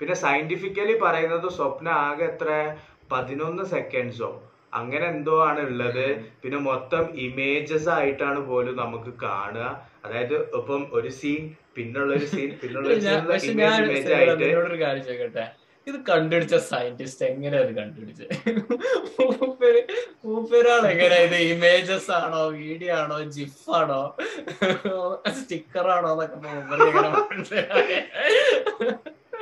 പിന്നെ സയന്റിഫിക്കലി പറയുന്നത് സ്വപ്ന ആകെ എത്ര? പതിനൊന്ന് സെക്കൻഡ്സോ അങ്ങനെ എന്തോ ആണ് ഉള്ളത്. പിന്നെ മൊത്തം ഇമേജസ് ആയിട്ടാണ് പോലും നമുക്ക് കാണുക. അതായത് ഇപ്പം ഒരു സീൻ പിന്നുള്ള ഒരു സീൻ പിന്നുള്ള സീൻ ഇമേജ് ആയിട്ട് നിന്നോടൊരു കാര്യം ചോദിക്കട്ടെ? ഇത് കണ്ടുപിടിച്ച സയന്റിസ്റ്റ് എങ്ങനെയാ ഇത് കണ്ടുപിടിച്ചത് മൂപ്പര് മൂപ്പരാൾ എങ്ങനെയാ ഇത് ഇമേജസ് ആണോ വീഡിയോ ആണോ ജിഫ് ആണോ സ്റ്റിക്കർ ആണോ എന്നൊക്കെ മൂപ്പര്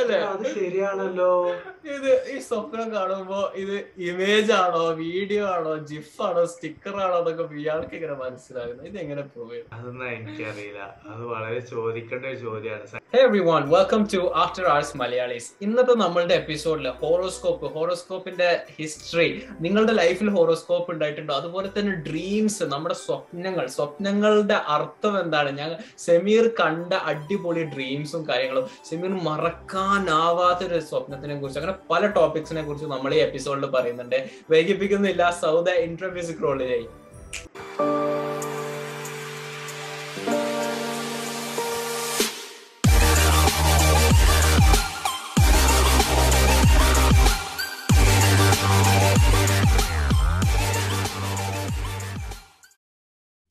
അല്ലേ? അത് ശരിയാണല്ലോ. ഇത് ഈ സ്വപ്നം കാണുമ്പോ ഇത് ഇമേജ് ആണോ വീഡിയോ ആണോ ജിഫ് ആണോ സ്റ്റിക്കർ ആണോ എന്നൊക്കെ ഇയാൾക്ക് ഇങ്ങനെ മനസ്സിലാകുന്നത്. ഇത് എങ്ങനെ പ്രൂവ് ചെയ്യും അതൊന്നും എനിക്കറിയില്ല. അത് വളരെ ചോദിക്കേണ്ട ഒരു ചോദ്യമാണ്. everyone, welcome to after hours Malayalees ഇന്നത്തെ നമ്മളുടെ എപ്പിസോഡിൽ ഹോറോസ്കോപ്പ് ഹോറോസ്കോപ്പിന്റെ ഹിസ്റ്ററി നിങ്ങളുടെ ലൈഫിൽ ഹോറോസ്കോപ്പ് ഉണ്ടായിട്ടുണ്ടോ? അതുപോലെ തന്നെ ഡ്രീംസ് നമ്മുടെ സ്വപ്നങ്ങൾ സ്വപ്നങ്ങളുടെ അർത്ഥം എന്താണ്? ഞാൻ സെമീർ കണ്ട അടിപൊളി ഡ്രീംസും കാര്യങ്ങളും. സെമീർ മറക്കാനാവാത്ത ഒരു സ്വപ്നത്തിനെ കുറിച്ച് അങ്ങനെ പല ടോപ്പിക്സിനെ കുറിച്ച് നമ്മൾ ഈ എപ്പിസോഡിൽ പറയുന്നുണ്ട്. വൈകിപ്പിക്കുന്നില്ല സൗദ ഇന്റർവ്യൂസ് റോൾ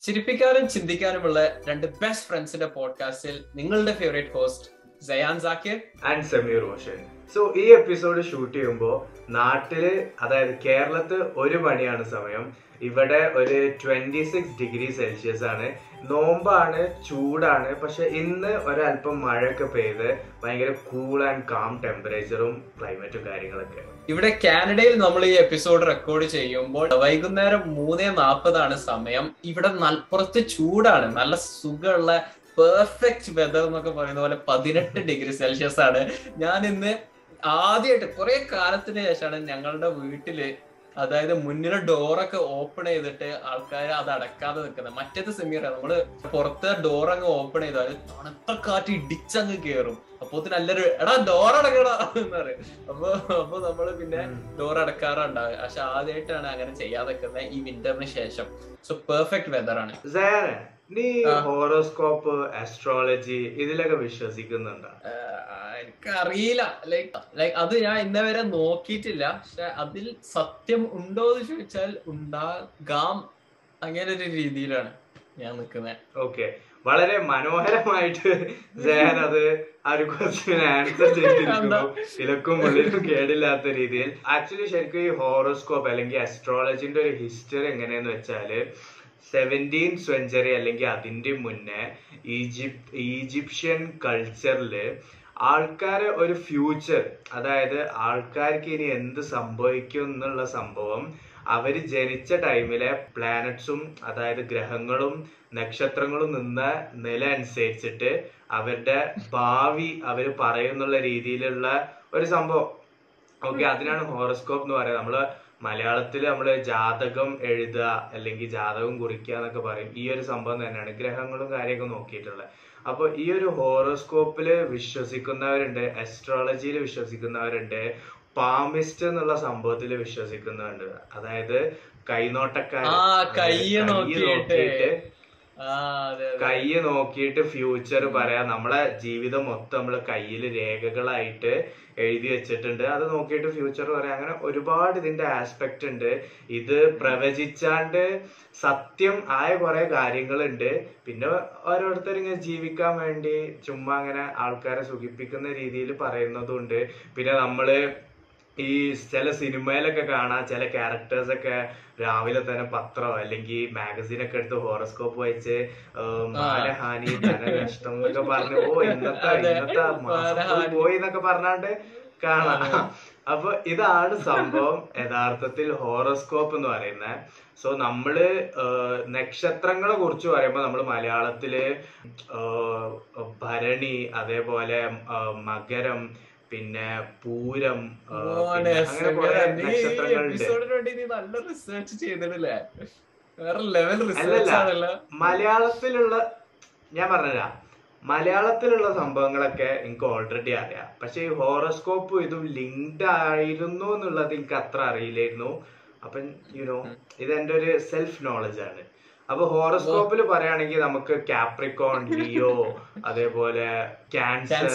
ചിരിപ്പിക്കാനും ചിന്തിക്കാനുമുള്ള രണ്ട് ബെസ്റ്റ് ഫ്രണ്ട്സിന്റെ പോഡ്കാസ്റ്റിൽ നിങ്ങളുടെ favourite host Sayan Zakir and Sameer Roshan so ഈ എപ്പിസോഡ് ഷൂട്ട് ചെയ്യുമ്പോൾ നാട്ടിൽ അതായത് കേരളത്ത് ഒരു മണിയാണ് സമയം. ഇവിടെ ഒരു ട്വന്റി സിക്സ് ഡിഗ്രി സെൽഷ്യസ് ആണ്. നോമ്പാണ് ചൂടാണ്. പക്ഷെ ഇന്ന് ഒരല്പം മഴയൊക്കെ പെയ്ത് ഭയങ്കര കൂൾ ആൻഡ് കാം ടെമ്പറേച്ചറും ക്ലൈമറ്റും കാര്യങ്ങളൊക്കെ. ഇവിടെ കാനഡയിൽ നമ്മൾ ഈ എപ്പിസോഡ് റെക്കോർഡ് ചെയ്യുമ്പോൾ വൈകുന്നേരം മൂന്നേ നാൽപ്പതാണ് സമയം. ഇവിടെ നൽപ്പുറത്ത് ചൂടാണ്. നല്ല സുഖമുള്ള പെർഫെക്റ്റ് വെതർ എന്നൊക്കെ പറയുന്ന പോലെ പതിനെട്ട് ഡിഗ്രി സെൽഷ്യസ് ആണ്. ഞാൻ ഇന്ന് ആദ്യമായിട്ട് കുറെ കാലത്തിന് ശേഷമാണ് ഞങ്ങളുടെ വീട്ടിൽ അതായത് മുന്നിലെ ഡോറൊക്കെ ഓപ്പൺ ചെയ്തിട്ട് ആൾക്കാർ അത് അടക്കാതെ നിൽക്കുന്നത്. മറ്റേത് സെമിയറാണ് നമ്മൾ പുറത്തെ ഡോർ അങ്ങ് ഓപ്പൺ ചെയ്താൽ തണുത്ത കാറ്റ് ഇടിച്ചങ്ങ് കേറും. അപ്പൊ നല്ലൊരു എടാ ഡോർ അടക്കടാ എന്ന് പറയും. അപ്പൊ അപ്പൊ നമ്മൾ പിന്നെ ഡോർ അടക്കാറുണ്ടാവുക പക്ഷെ ആദ്യമായിട്ടാണ് അങ്ങനെ ചെയ്യാതെ നിൽക്കുന്നത് ഈ വിന്ററിന് ശേഷം. സോ പെർഫെക്റ്റ് വെതറാണ് നീ ഹോറോസ്കോപ്പ് ആസ്ട്രോളജി ഇതിലൊക്കെ വിശ്വസിക്കുന്നുണ്ടോ? എനിക്കറിയില്ല. ലൈക്ക് ലൈക്ക് അത് ഞാൻ ഇന്ന വരെ നോക്കിയിട്ടില്ല. പക്ഷെ അതിൽ സത്യം ഉണ്ടോ എന്ന് ചോദിച്ചാൽ ഉണ്ടാകാം അങ്ങനെ ഒരു രീതിയിലാണ് ഞാൻ നിൽക്കുന്നത് ഓക്കെ വളരെ മനോഹരമായിട്ട് ജയൻ അത് ആ ഒരു ക്വസ്റ്റ്യൻ ആൻസർ ചെയ്തിരിക്കുന്നു. ഇലക്കും ഉള്ളിലും കേടില്ലാത്ത രീതിയിൽ. ആക്ച്വലി ശരിക്കും ഈ ഹോറോസ്കോപ്പ് അല്ലെങ്കിൽ അസ്ട്രോളജിന്റെ ഒരു ഹിസ്റ്ററി എങ്ങനെയെന്ന് വെച്ചാൽ സെവന്റീൻ സെഞ്ചുറി അല്ലെങ്കിൽ അതിന്റെ മുന്നേ ഈജിപ്ത് ഈജിപ്ഷ്യൻ കൾച്ചറിൽ ആൾക്കാരെ ഒരു ഫ്യൂച്ചർ അതായത് ആൾക്കാർക്ക് ഇനി എന്ത് സംഭവിക്കും എന്നുള്ള സംഭവം അവർ ജനിച്ച ടൈമിലെ പ്ലാനറ്റ്സും അതായത് ഗ്രഹങ്ങളും നക്ഷത്രങ്ങളും നിന്ന നില അനുസരിച്ചിട്ട് അവരുടെ ഭാവി അവർ പറയുന്നുള്ള രീതിയിലുള്ള ഒരു സംഭവം. ഓക്കെ അതിനാണ് ഹോറോസ്കോപ്പ് എന്ന് പറയുന്നത്. നമ്മൾ മലയാളത്തിൽ നമ്മൾ ജാതകം എഴുതുക അല്ലെങ്കിൽ ജാതകം കുറിക്കുക എന്നൊക്കെ പറയും. ഈ ഒരു സംഭവം തന്നെയാണ് ഗ്രഹങ്ങളും കാര്യമൊക്കെ നോക്കിയിട്ടുള്ളത്. അപ്പോൾ ഈ ഒരു ഹോറോസ്കോപ്പിൽ വിശ്വസിക്കുന്നവരുണ്ട് അസ്ട്രോളജിയിൽ വിശ്വസിക്കുന്നവരുണ്ട് പാമിസ്റ്റ് എന്നുള്ള സംഭവത്തിൽ വിശ്വസിക്കുന്നവരുണ്ട്. അതായത് കൈനോട്ടക്കാരൻ ആ, കൈ നോക്കിയിട്ട്. കൈ നോക്കിയിട്ട് ഫ്യൂച്ചർ പറയാം. നമ്മളെ ജീവിതം മൊത്തം നമ്മൾ കയ്യിൽ രേഖകളായിട്ട് എഴുതി വെച്ചിട്ടുണ്ട്. അത് നോക്കിയിട്ട് ഫ്യൂച്ചർ പറയാം. അങ്ങനെ ഒരുപാട് ഇതിന്റെ ആസ്പെക്ട് ഉണ്ട്. ഇത് പ്രവചിച്ചാണ്ട് സത്യം ആയ കുറെ കാര്യങ്ങളുണ്ട്. പിന്നെ ഓരോരുത്തർ ഇങ്ങനെ ജീവിക്കാൻ വേണ്ടി ചുമ്മാ അങ്ങനെ ആൾക്കാരെ സുഖിപ്പിക്കുന്ന രീതിയിൽ പറയുന്നതുണ്ട്. പിന്നെ നമ്മൾ ഈ ചില സിനിമയിലൊക്കെ കാണാം ചില ക്യാരക്ടേഴ്സ് ഒക്കെ രാവിലെ തന്നെ പത്രം അല്ലെങ്കിൽ മാഗസീൻ ഒക്കെ എടുത്ത് ഹോറോസ്കോപ്പ് വായിച്ച് മാനഹാനി ധനനഷ്ടം എന്നൊക്കെ പറഞ്ഞു ഓ ഇന്നത്തെ ഇന്നത്തെ മാസം. പോയി എന്നൊക്കെ പറഞ്ഞാണ്ട് കാണാം. അപ്പൊ ഇതാണ് സംഭവം യഥാർത്ഥത്തിൽ ഹോറോസ്കോപ്പ് എന്ന് പറയുന്നത് സോ നമ്മൾ നക്ഷത്രങ്ങളെ കുറിച്ച് പറയുമ്പോൾ നമ്മൾ മലയാളത്തിൽ ഭരണി അതേപോലെ മകരം പിന്നെ പൂരം നല്ല റിസർച്ച് ചെയ്തിട്ടില്ലേ വേറെ ലെവൽ റിസർച്ച് ആണല്ലോ. മലയാളത്തിലുള്ള ഞാൻ പറഞ്ഞുതരാം. മലയാളത്തിലുള്ള സംഭവങ്ങളൊക്കെ എനിക്ക് ഓൾറെഡി അറിയാം. പക്ഷെ ഈ ഹോറോസ്കോപ്പ് ഇതും ലിങ്ക്ഡ് ആയിരുന്നു എന്നുള്ളത് എനിക്ക് അത്ര അറിയില്ലായിരുന്നു. അപ്പൊ യുനോ ഇത് എന്റെ ഒരു സെൽഫ് നോളജ് ആണ്. അപ്പൊ ഹോറോസ്കോപ്പിൽ പറയുകയാണെങ്കിൽ നമുക്ക് കാപ്രിക്കോൺ ലിയോ അതേപോലെ ക്യാൻസർ.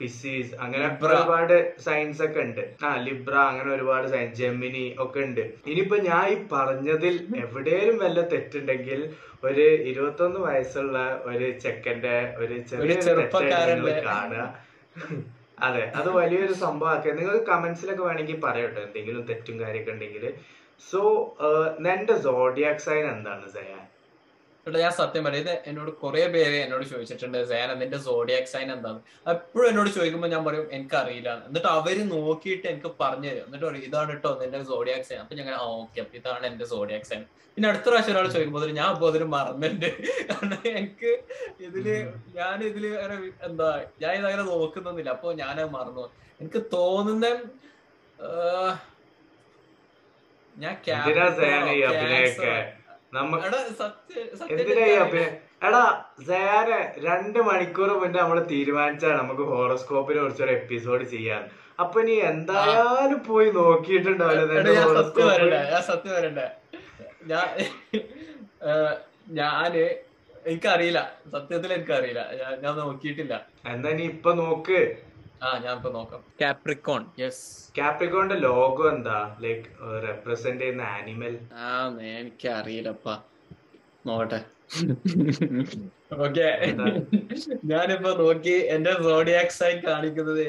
പിസീസ് അങ്ങനെ. ഒരുപാട് സയൻസ് ഒക്കെ ഉണ്ട്. ആ ലിബ്ര അങ്ങനെ ഒരുപാട് സയൻസ് ജെമിനി ഒക്കെ ഉണ്ട്. ഇനിയിപ്പോ ഞാൻ ഈ പറഞ്ഞതിൽ എവിടെയും വല്ല തെറ്റുണ്ടെങ്കിൽ ഒരു ഇരുപത്തൊന്ന് വയസ്സുള്ള ഒരു ചെക്കന്റെ ഒരു ചെറിയ. കാണുക. അതെ അത് വലിയൊരു സംഭവമാക്കി. നിങ്ങൾ കമന്റ്സിലൊക്കെ വേണമെങ്കിൽ പറയട്ടോ എന്തെങ്കിലും തെറ്റും കാര്യമൊക്കെ ഉണ്ടെങ്കിൽ. സോ നിന്റെ സോഡിയാക് സൈൻ എന്താണ് സയാൻ ഇവിടെ ഞാൻ സത്യം പറയാം ഇത് എന്നോട് കുറെ പേര് എന്നോട് ചോദിച്ചിട്ടുണ്ട് സേന നിന്റെ സോഡിയാക് സൈൻ എന്താണ്? എപ്പോഴും എന്നോട് ചോദിക്കുമ്പോൾ ഞാൻ പറയും എനിക്കറിയില്ല. എന്നിട്ട് അവർ നോക്കിയിട്ട് എനിക്ക് പറഞ്ഞു തരും. എന്നിട്ട് പറയും ഇതാണ് കേട്ടോ നിന്റെ സോഡിയാക് സൈൻ അപ്പൊ ഞങ്ങൾ ആ ഓക്കെ അപ്പൊ ഇതാണ് എന്റെ സോഡിയാക് സൈൻ പിന്നെ അടുത്ത പ്രാവശ്യം ഒരാൾ ചോദിക്കുമ്പോൾ ഞാൻ അപ്പോൾ അതിന് മറന്നിട്ടുണ്ട്. കാരണം എനിക്ക് ഇതിൽ ഞാൻ ഇതിൽ എന്താ ഞാൻ ഇതങ്ങനെ നോക്കുന്നൊന്നുമില്ല. അപ്പൊ ഞാൻ മറന്നു എനിക്ക് തോന്നുന്ന ഞാൻ എടാ, രണ്ട് മണിക്കൂർ മുന്നേ നമ്മൾ തീരുമാനിച്ചാണ് നമുക്ക് ഹോറോസ്കോപ്പിനെ കുറിച്ചൊരു എപ്പിസോഡ് ചെയ്യാൻ. അപ്പൊ നീ എന്തായാലും പോയി നോക്കിയിട്ടുണ്ടാവില്ല ഞാൻ ഞാൻ എനിക്കറിയില്ല. സത്യത്തിൽ എനിക്കറിയില്ല. ഞാൻ ഞാൻ നോക്കിയിട്ടില്ല. എന്നാ നീ ഇപ്പൊ നോക്ക്. ആ ഞാൻ ഇപ്പൊ നോക്കാം. കാപ്രിക്കോൺ യെസ് കാപ്രിക്കോന്റെ ലോഗോ എന്താ? ലൈക്ക് റെപ്രസെന്റ് ചെയ്യുന്ന ആനിമൽ ആ എനിക്കറിയില്ലപ്പാ. നോക്കട്ടെ. ഓക്കെ? ഞാനിപ്പോ നോക്കി എന്റെ സോഡിയാക് സൈൻ കാണിക്കുന്നത്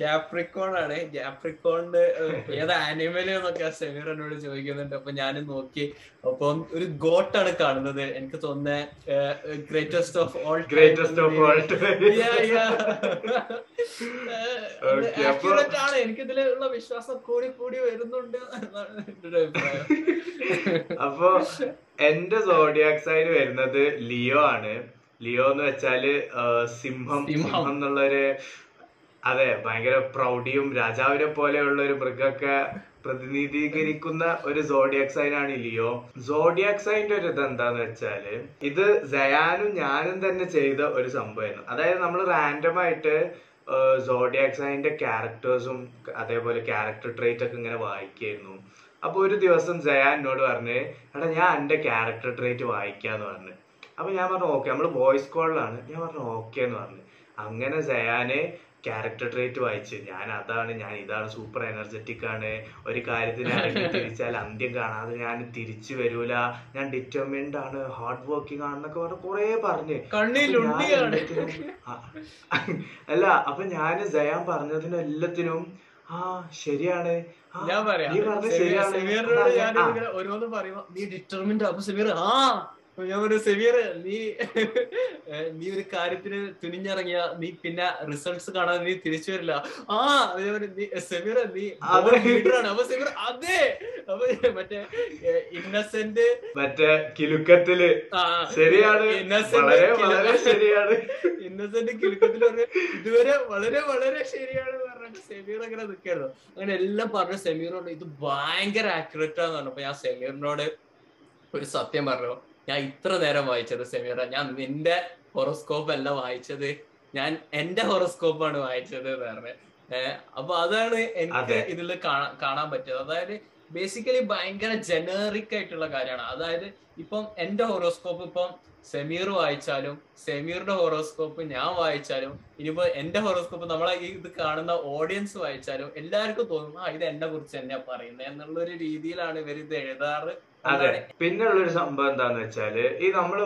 ക്യാപ്രിക്കോൺ ആണ്. ക്യാപ്രിക്കോണിന്റെ ഏത് ആനിമൽ എന്നൊക്കെ സെമീർ എന്നോട് ചോദിക്കുന്നുണ്ട്. അപ്പൊ ഞാൻ നോക്കി. അപ്പം ഒരു ഗോട്ടാണ് കാണുന്നത്. എനിക്ക് തോന്നുന്ന greatest of all greatest of all അപ്പൊ- ആക്യുറേറ്റ് ആണ്. എനിക്ക് ഇതിലുള്ള വിശ്വാസം കൂടി കൂടി വരുന്നുണ്ട് എന്നാണ് എന്റെ ഒരു അഭിപ്രായം. അപ്പൊ എന്റെ സോഡിയാക് സൈൻ വരുന്നത് ലിയോ ആണ്. ലിയോ എന്ന് വെച്ചാൽ സിംഹം. സിംഹം എന്നുള്ളൊരു അതെ ഭയങ്കര പ്രൗഢിയും രാജാവിനെ പോലെയുള്ള ഒരു മൃഗമൊക്കെ പ്രതിനിധീകരിക്കുന്ന ഒരു സോഡിയാക് സൈൻ ആണ് ലിയോ. സോഡിയാക് സൈന്റെ ഒരു ഇത് എന്താന്ന് വെച്ചാൽ ഇത് ജയാനും ഞാനും തന്നെ ചെയ്ത ഒരു സംഭവമായിരുന്നു. അതായത് നമ്മൾ റാൻഡം ആയിട്ട് സോഡിയാക് സൈന്റെ ക്യാരക്ടേഴ്സും അതേപോലെ ക്യാരക്ടർ ട്രേറ്റ് ഒക്കെ ഇങ്ങനെ വായിക്കായിരുന്നു. അപ്പൊ ഒരു ദിവസം ജയാൻ എന്നോട് പറഞ്ഞ് എടാ ഞാൻ എന്റെ ക്യാരക്ടർ ട്രേറ്റ് വായിക്കാന്ന് പറഞ്ഞു. അപ്പൊ ഞാൻ പറഞ്ഞു ഓക്കെ നമ്മൾ വോയിസ് കോളിലാണ് ഞാൻ പറഞ്ഞു ഓക്കെ എന്ന് പറഞ്ഞു. അങ്ങനെ ജയാന് ക്യാരക്ടർ ട്രേറ്റ് വായിച്ച്. ഞാൻ അതാണ് ഞാൻ ഇതാണ് സൂപ്പർ എനർജറ്റിക് ആണ്. ഒരു കാര്യത്തിന് ഇറങ്ങി തിരിച്ചാൽ അന്ത്യം കാണാതെ ഞാൻ തിരിച്ചു വരൂല. ഞാൻ ഡിറ്റർമിൻഡ് ആണ് ഹാർഡ് വർക്കിംഗ് ആണെന്നൊക്കെ പറഞ്ഞ് കുറെ പറഞ്ഞ്. അല്ല അപ്പൊ ഞാൻ ജയാൻ പറഞ്ഞതിനും എല്ലാത്തിനും ആ ശരിയാണ്. ഞാൻ പറയാം. നീ ഡിറ്റർമിൻഡ് അപ്പൊ സെമീർ ആ. ഞാൻ പറഞ്ഞു സെവിയർ നീ നീ ഒരു കാര്യത്തിന് തുനിഞ്ഞിറങ്ങിയ നീ പിന്നെ റിസൾട്ട്സ് കാണാതെ നീ തിരിച്ചു വരില്ല. ആ നീ സെവിയർ നീ ആണ്. അപ്പൊ സെവിയർ അതെ. അപ്പൊ മറ്റേ ഇന്നസെന്റ് മറ്റേ കിലുക്കത്തിൽ. ശരിയാണ്. ഇന്നസെന്റ് വളരെ ശരിയാണ്. ഇന്നസെന്റ് കിലുക്കത്തിൽ പറഞ്ഞ ഇതുവരെ വളരെ വളരെ ശരിയാണ് പറഞ്ഞിട്ട് സെമീർ അങ്ങനെ നിൽക്കായിരുന്നു അങ്ങനെ എല്ലാം പറഞ്ഞു സെമീറോട് ഇത് ഭയങ്കര ആക്യുറേറ്റ് ആണെന്ന് പറഞ്ഞു. അപ്പൊ ഞാൻ സെമീറിനോട് ഒരു സത്യം പറഞ്ഞു. ഞാൻ ഇത്ര നേരം വായിച്ചത് സെമീറ. ഞാൻ നിന്റെ ഹൊറോസ്കോപ്പ് അല്ല വായിച്ചത്. ഞാൻ എന്റെ ഹൊറോസ്കോപ്പാണ് വായിച്ചത് എന്ന് അപ്പൊ അതാണ് എനിക്ക്. ഇതിൽ കാണാൻ പറ്റിയത്. അതായത് ബേസിക്കലി ഭയങ്കര ജനറിക് ആയിട്ടുള്ള കാര്യമാണ്. അതായത് ഇപ്പം എന്റെ ഹൊറോസ്കോപ്പ് ഇപ്പം സെമീർ വായിച്ചാലും സെമീറിന്റെ ഹൊറോസ്കോപ്പ് ഞാൻ വായിച്ചാലും ഇനിയിപ്പോ എന്റെ ഹൊറോസ്കോപ്പ് നമ്മളെ ഈ ഇത് കാണുന്ന ഓഡിയൻസ് വായിച്ചാലും എല്ലാവർക്കും തോന്നും ആ ഇത് എന്നെ കുറിച്ച് തന്നെയാ പറയുന്നത് എന്നുള്ള ഒരു രീതിയിലാണ് ഇവർ ഇത് എഴുതാറ്. അതെ. പിന്നെയുള്ള ഒരു സംഭവം എന്താന്ന് വെച്ചാൽ ഈ നമ്മൾ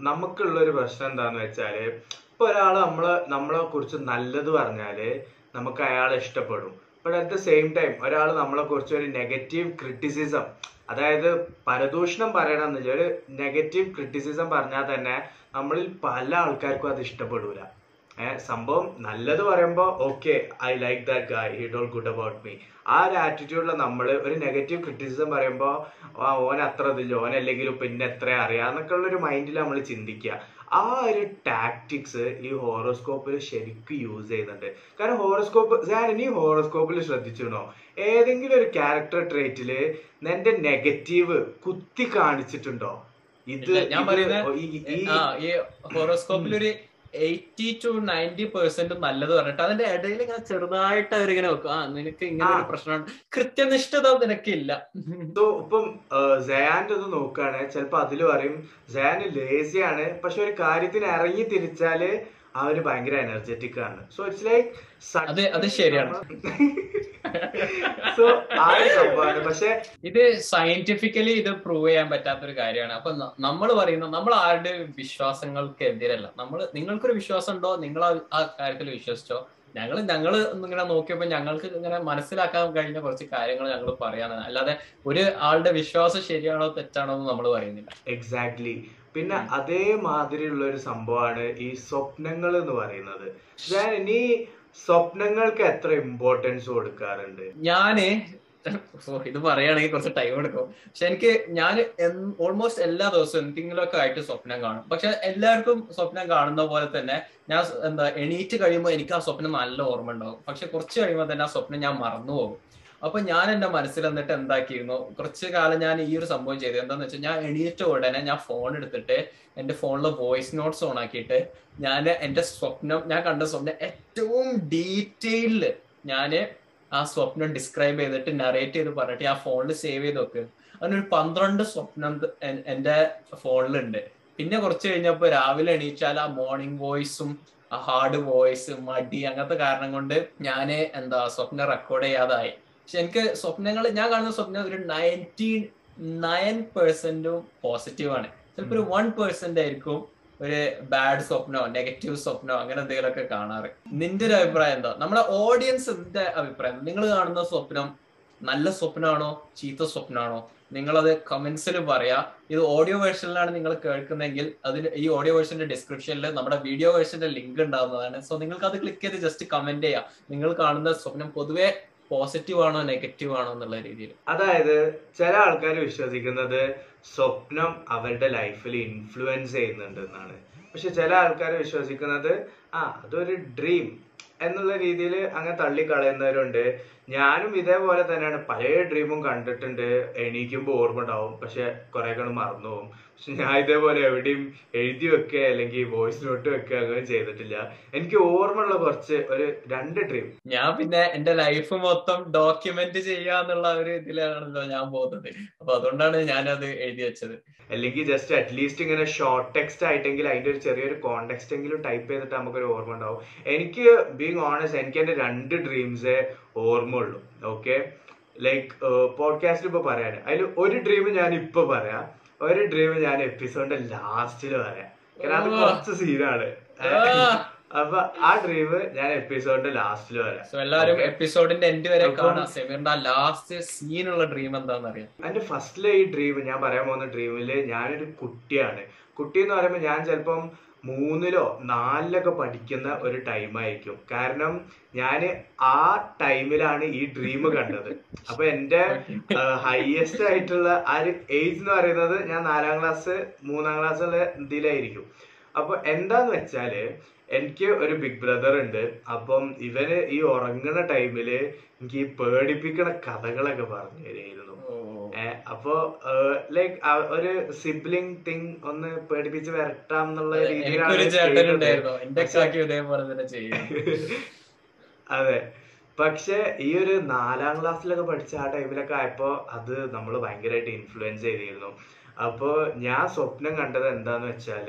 നമുക്കുള്ള ഒരു പ്രശ്നം എന്താന്ന് വെച്ചാൽ ഇപ്പൊ ഒരാൾ നമ്മളെ നമ്മളെ കുറിച്ച് നല്ലത് പറഞ്ഞാൽ നമുക്ക് അയാളെ ഇഷ്ടപ്പെടും. But at the same time ഒരാൾ നമ്മളെ കുറിച്ച് ഒരു നെഗറ്റീവ് ക്രിറ്റിസിസം അതായത് പരദൂഷണം പറയണമെന്നില്ല ഒരു നെഗറ്റീവ് ക്രിറ്റിസിസം പറഞ്ഞാൽ തന്നെ നമ്മളിൽ പല ആൾക്കാർക്കും അത് ഇഷ്ടപ്പെടൂല. സംഭവം നല്ലത് പറയുമ്പോ okay I like that guy he told good about me ആ ഒരു ആറ്റിറ്റ്യൂഡിൽ നമ്മൾ ഒരു നെഗറ്റീവ് ക്രിറ്റിസിസം പറയുമ്പോൾ ആ ഓൻ അത്ര ഇതില്ല ഓൻ അല്ലെങ്കിൽ പിന്നെ എത്ര അറിയാന്നൊക്കെ ഉള്ള ഒരു മൈൻഡിൽ നമ്മൾ ചിന്തിക്കുക ആ ഒരു ടാക്ടിക്സ് ഈ ഹോറോസ്കോപ്പിൽ ശരിക്കും യൂസ് ചെയ്യുന്നുണ്ട്. കാരണം ഹോറോസ്കോപ്പ് ഞാൻ നീ ഹോറോസ്കോപ്പിൽ ശ്രദ്ധിച്ചിരുന്നോ? ഏതെങ്കിലും ഒരു ക്യാരക്ടർ ട്രേറ്റിൽ നിന്റെ നെഗറ്റീവ് കുത്തി കാണിച്ചിട്ടുണ്ടോ? ഇത് ഞാൻ പറയുന്നത് ഈ- ഈ ഈ ഹൊറോസ്കോപ്പിൽ ഒരു എയ്റ്റി ടു നയന്റി പെർസെന്റ് നല്ലത് പറഞ്ഞിട്ട് അതിന്റെ ഇടയിൽ ഇങ്ങനെ ചെറുതായിട്ട് അവരിങ്ങനെ വെക്കും. ആ നിനക്ക് ഇങ്ങനെ ഒരു. പ്രശ്നമാണ് കൃത്യനിഷ്ഠത നിനക്കില്ല. ഇപ്പം ജയാന്റെ ഒന്ന് നോക്കുകയാണെങ്കിൽ ചിലപ്പോ അതിൽ പറയും ജയാന് ലേസിയാണ് പക്ഷെ ഒരു കാര്യത്തിന് ഇറങ്ങി തിരിച്ചാൽ അവർ ഭയങ്കര എനർജറ്റിക് ആണ്. സോ ഇറ്റ്സ് ലൈക്ക് ശരിയാണ്. സോ ആ സംഭവമാണ്. പക്ഷെ ഇത് സയന്റിഫിക്കലി ഇത് പ്രൂവ് ചെയ്യാൻ പറ്റാത്ത ഒരു കാര്യമാണ്. അപ്പൊ നമ്മൾ പറയുന്ന നമ്മൾ ആരുടെ വിശ്വാസങ്ങൾക്ക് എതിരല്ല നമ്മൾ നിങ്ങൾക്കൊരു വിശ്വാസം ഉണ്ടോ? നിങ്ങൾ ആ- ആ കാര്യത്തിൽ വിശ്വസിച്ചോ? ഞങ്ങൾ ഞങ്ങൾ ഇങ്ങനെ നോക്കിയപ്പോൾ ഞങ്ങൾക്ക് ഇങ്ങനെ മനസ്സിലാക്കാൻ കഴിഞ്ഞ കുറച്ച് കാര്യങ്ങൾ ഞങ്ങൾ പറയാനാണ്. അല്ലാതെ ഒരു ആളുടെ വിശ്വാസം ശരിയാണോ തെറ്റാണോ എന്ന് നമ്മൾ പറയുന്നില്ല. എക്സാക്ട്ലി പിന്നെ അതേമാതിരിയുള്ള ഒരു സംഭവമാണ് ഈ സ്വപ്നങ്ങൾ എന്ന് പറയുന്നത് ഞാൻ ഇനി സ്വപ്നങ്ങൾക്ക് എത്ര ഇമ്പോർട്ടൻസ് കൊടുക്കാറുണ്ട്? ഞാൻ ഇത് പറയുകയാണെങ്കിൽ കുറച്ച് ടൈം എടുക്കും. പക്ഷെ എനിക്ക് ഞാൻ ഓൾമോസ്റ്റ് എല്ലാ ദിവസവും എന്തെങ്കിലുമൊക്കെ ആയിട്ട് സ്വപ്നം കാണും. പക്ഷെ എല്ലാവർക്കും സ്വപ്നം കാണുന്ന പോലെ തന്നെ ഞാൻ എന്താ എണീറ്റ് കഴിയുമ്പോൾ എനിക്ക് ആ സ്വപ്നം നല്ല ഓർമ്മ ഉണ്ടാവും പക്ഷെ കുറച്ച് കഴിയുമ്പോൾ തന്നെ ആ സ്വപ്നം ഞാൻ മറന്നു പോകും അപ്പൊ ഞാൻ എന്റെ മനസ്സിൽ എന്നിട്ട് എന്താക്കിയിരുന്നു? കുറച്ച് കാലം ഞാൻ ഈ ഒരു സംഭവം ചെയ്തത് എന്താന്ന് വെച്ചാൽ ഞാൻ എണീറ്റ ഉടനെ ഞാൻ ഫോൺ എടുത്തിട്ട് എന്റെ ഫോണിലെ വോയിസ് നോട്ട്സ് ഓൺ ആക്കിയിട്ട് ഞാൻ എന്റെ സ്വപ്നം ഞാൻ കണ്ട സ്വപ്നം ഏറ്റവും ഡീറ്റെയിൽഡ് ഞാൻ ആ സ്വപ്നം ഡിസ്ക്രൈബ് ചെയ്തിട്ട് നറേറ്റ് ചെയ്ത് പറഞ്ഞിട്ട് ആ ഫോണിൽ സേവ് ചെയ്ത് വെക്കുക അങ്ങനെ ഒരു പന്ത്രണ്ട് സ്വപ്നം എന്റെ ഫോണിലുണ്ട് പിന്നെ കുറച്ച് കഴിഞ്ഞപ്പോ രാവിലെ എണീച്ചാൽ ആ മോർണിംഗ് വോയിസും ആ ഹാർഡ് വോയിസ് മടി അങ്ങനത്തെ കാരണം കൊണ്ട് ഞാൻ എന്താ സ്വപ്നം റെക്കോർഡ് ചെയ്യാതായി. പക്ഷെ എനിക്ക് സ്വപ്നങ്ങൾ ഞാൻ കാണുന്ന സ്വപ്നം ഒരു നയന്റി നയൻ പെർസെന്റും പോസിറ്റീവ് ആണ്. ചിലപ്പോ ഒരു വൺ പെർസെന്റ് ആയിരിക്കും ഒരു ബാഡ് സ്വപ്നോ നെഗറ്റീവ് സ്വപ്നോ അങ്ങനെ എന്തെങ്കിലുമൊക്കെ കാണാറ്. നിന്റെ ഒരു അഭിപ്രായം എന്താ? നമ്മുടെ ഓഡിയൻസിന്റെ അഭിപ്രായം. നിങ്ങൾ കാണുന്ന സ്വപ്നം നല്ല സ്വപ്നമാണോ ചീത്ത സ്വപ്നമാണോ? നിങ്ങളത് കമന്റ്സിൽ പറയാ. ഇത് ഓഡിയോ വേർഷനിലാണ് നിങ്ങൾ കേൾക്കുന്നതെങ്കിൽ അതിന് ഈ ഓഡിയോ വേർഷന്റെ ഡിസ്ക്രിപ്ഷനിൽ നമ്മുടെ വീഡിയോ വേർഷന്റെ ലിങ്ക് ഉണ്ടാവുന്നതാണ്. സോ നിങ്ങൾക്ക് അത് ക്ലിക്ക് ചെയ്ത് ജസ്റ്റ് കമന്റ് ചെയ്യാം. നിങ്ങൾ കാണുന്ന സ്വപ്നം പൊതുവെ പോസിറ്റീവ് ആണോ നെഗറ്റീവ് ആണോ എന്നുള്ള രീതിയിൽ? അതായത് ചില ആൾക്കാർ വിശ്വസിക്കുന്നത് സ്വപ്നം അവരുടെ ലൈഫിൽ ഇൻഫ്ലുവൻസ് ചെയ്യുന്നുണ്ട് എന്നാണ് പക്ഷെ ചില ആൾക്കാർ വിശ്വസിക്കുന്നത് ആ അതൊരു ഡ്രീം എന്നുള്ള രീതിയിൽ അങ്ങനെ തള്ളിക്കളയുന്നവരുണ്ട്. ഞാനും ഇതേപോലെ തന്നെയാണ്. പല ഡ്രീമും കണ്ടിട്ടുണ്ട്. എണീക്കുമ്പോൾ ഓർമ്മ ഉണ്ടാവും. പക്ഷെ കുറെ കണ്ട് മറന്നു പോകും പക്ഷെ ഞാൻ ഇതേപോലെ എവിടെയും എഴുതി വെക്കുക അല്ലെങ്കിൽ വോയിസ് നോട്ട് വെക്കുക അങ്ങനെ ചെയ്തിട്ടില്ല. എനിക്ക് ഓർമ്മയുള്ള കുറച്ച് ഒരു രണ്ട് ഡ്രീം ഞാൻ പിന്നെ എന്റെ ലൈഫ് മൊത്തം ഡോക്യുമെന്റ് ചെയ്യാന്നുള്ള ഒരു ഇതിലാണല്ലോ ഞാൻ പോകുന്നത്. അപ്പൊ അതുകൊണ്ടാണ് ഞാനത് എഴുതി വെച്ചത്. അല്ലെങ്കിൽ ജസ്റ്റ് അറ്റ്ലീസ്റ്റ് ഇങ്ങനെ ഷോർട്ട് ടെക്സ്റ്റ് ആയിട്ടെങ്കിൽ അതിന്റെ ഒരു ചെറിയൊരു കോണ്ടെക്സ്റ്റ് എങ്കിലും ടൈപ്പ് ചെയ്തിട്ട് നമുക്കൊരു ഓർമ്മ ഉണ്ടാവും. എനിക്ക് ബീങ് ഓണസ്റ്റ് എനിക്ക് എന്റെ രണ്ട് ഡ്രീംസേ ഓർമ്മ ഉള്ളൂ ഓക്കെ ലൈക്ക് പോഡ്കാസ്റ്റ് ഇപ്പൊ പറയാൻ അതിൽ ഒരു ഡ്രീം ഞാൻ ഇപ്പൊ പറയാം. ഒരു ഡ്രീം ഞാൻ എപ്പിസോഡിന്റെ ലാസ്റ്റിൽ പറയാം. കാരണം അത് കുറച്ച് സീനാണ്. അപ്പൊ ആ ഡ്രീം ഞാൻ എപ്പിസോഡിന്റെ ലാസ്റ്റിൽ പറയാം. എല്ലാവരും എപ്പിസോഡിന്റെ എൻഡ് വരെ കാണാം. സെമീറിന്റെ ലാസ്റ്റ് സീനുള്ള ഡ്രീം എന്താന്ന് അറിയാം എന്റെ ഫസ്റ്റിലെ ഈ ഡ്രീം ഞാൻ പറയാൻ പോകുന്ന ഡ്രീമിൽ ഞാനൊരു കുട്ടിയാണ്. കുട്ടി എന്ന് പറയുമ്പോൾ ഞാൻ ചിലപ്പം മൂന്നിലോ നാലിലൊക്കെ പഠിക്കുന്ന ഒരു ടൈമായിരിക്കും കാരണം ഞാൻ ആ ടൈമിലാണ് ഈ ഡ്രീം കണ്ടത്. അപ്പൊ എന്റെ ഹയസ്റ്റ് ആയിട്ടുള്ള ആ ഒരു ഏജ് എന്ന് പറയുന്നത് ഞാൻ നാലാം ക്ലാസ് മൂന്നാം ക്ലാസ് ഉള്ള ഇതിലായിരിക്കും. അപ്പൊ എന്താന്ന് വെച്ചാൽ എനിക്ക് ഒരു ബിഗ് ബ്രദർ ഉണ്ട്. അപ്പം ഇവന് ഈ ഉറങ്ങുന്ന ടൈമിൽ എനിക്ക് ഈ പേടിപ്പിക്കണ കഥകളൊക്കെ പറഞ്ഞു തരുമായിരുന്നു ഏ, അപ്പൊ ലൈക്ക് ഒരു സിബ്ലിംഗ് തിങ് ഒന്ന് പേടിപ്പിച്ച് വരട്ടാം എന്നുള്ള രീതിയിലാണ് അതെ. പക്ഷെ ഈ ഒരു നാലാം ക്ലാസ്സിലൊക്കെ പഠിച്ച ആ ടൈമിലൊക്കെ ആയപ്പോ അത് നമ്മൾ ഭയങ്കരമായിട്ട് ഇൻഫ്ലുവൻസ് ചെയ്തിരുന്നു. അപ്പോ ഞാൻ സ്വപ്നം കണ്ടത് എന്താന്ന് വെച്ചാൽ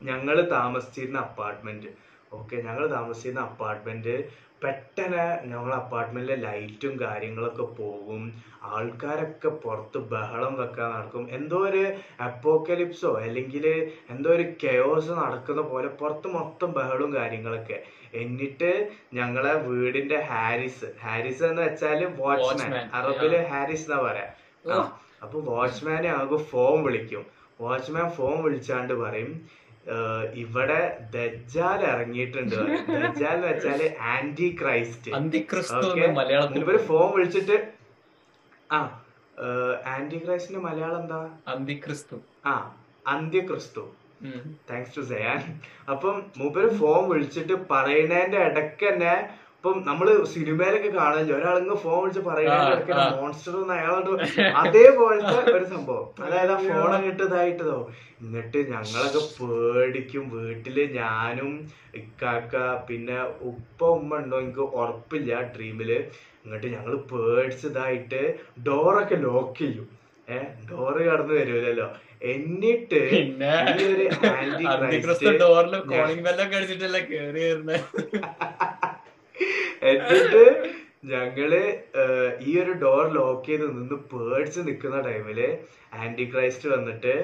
ഞങ്ങൾ താമസിച്ചിരുന്ന അപ്പാർട്ട്മെന്റ് ഓക്കെ ഞങ്ങൾ താമസിക്കുന്ന അപ്പാർട്ട്മെന്റ് പെട്ടെന്ന് ഞങ്ങളെ അപ്പാർട്ട്മെന്റിലെ ലൈറ്റും കാര്യങ്ങളൊക്കെ പോകും. ആൾക്കാരൊക്കെ പുറത്ത് ബഹളം വെക്കാൻ നടക്കും. എന്തോ ഒരു അപ്പോക്കലിപ്സോ അല്ലെങ്കിൽ എന്തോ ഒരു കെയോസ് നടക്കുന്ന പോലെ പുറത്ത് മൊത്തം ബഹളവും കാര്യങ്ങളൊക്കെ. എന്നിട്ട് ഞങ്ങളെ വീടിന്റെ ഹാരിസ് ഹാരിസ് എന്ന് വെച്ചാൽ വാച്ച്മാൻ Watchman, അറബിൽ ഹാരിസ് എന്നാ പറയാ. അപ്പൊ വാച്ച്മാനെ ആകെ ഫോൺ വിളിക്കും. വാച്ച്മാൻ ഫോം വിളിച്ചാണ്ട് പറയും "ഏഹ്, ഇവിടെ ദജ്ജാൽ ഇറങ്ങിയിട്ടുണ്ട്. ദജാൽ ദജ്ജാൽ എന്ന് വെച്ചാൽ ആന്റി ക്രൈസ്റ്റ് ഇവർ ഫോം വിളിച്ചിട്ട് ആ ആന്റി ക്രൈസ്റ്റിന്റെ മലയാളം എന്താ? അന്തിക്രിസ്തു. ആ അന്ത്യക്രിസ്തു. താങ്ക്സ് ടു സയാൻ അപ്പം മൂപ്പര് ഫോം വിളിച്ചിട്ട് പറയുന്നതിന്റെ ഇടയ്ക്ക് തന്നെ ഇപ്പം നമ്മൾ സിനിമയിലൊക്കെ കാണാൻ ഒരാളിങ്ങ് ഫോൺ വിളിച്ച് പറയുന്ന മോൺസ്റ്റർ എന്ന് അയാളോട് അതേപോലത്തെ ഒരു സംഭവം. അതായത് ആ ഫോൺ അങ്ങോട്ട് ഇതായിട്ടതോ. എന്നിട്ട് ഞങ്ങളൊക്കെ പേടിക്കും. വീട്ടിൽ ഞാനും ഇക്കാക്ക പിന്നെ ഉപ്പ ഉമ്മ ഉണ്ടോ എനിക്ക് ഉറപ്പില്ല ഡ്രീമിൽ എന്നിട്ട് ഞങ്ങൾ പേടിച്ചതായിട്ട് ഡോറൊക്കെ ലോക്ക് ചെയ്യും. ഏഹ് ഡോറ് കടന്നു വരുമല്ലോ എന്നിട്ട് ഡോറിൽ കോളിംഗ് ബെല്ലൊക്കെ അടിച്ചിട്ടല്ലേ കേറി വരുന്നത് എന്നിട്ട് ഞങ്ങൾ ഈ ഒരു ഡോർ ലോക്ക് ചെയ്ത് നിന്ന് പേടിച്ച് നിൽക്കുന്ന ടൈമിൽ ആന്റി ക്രൈസ്റ്റ് വന്നിട്ട്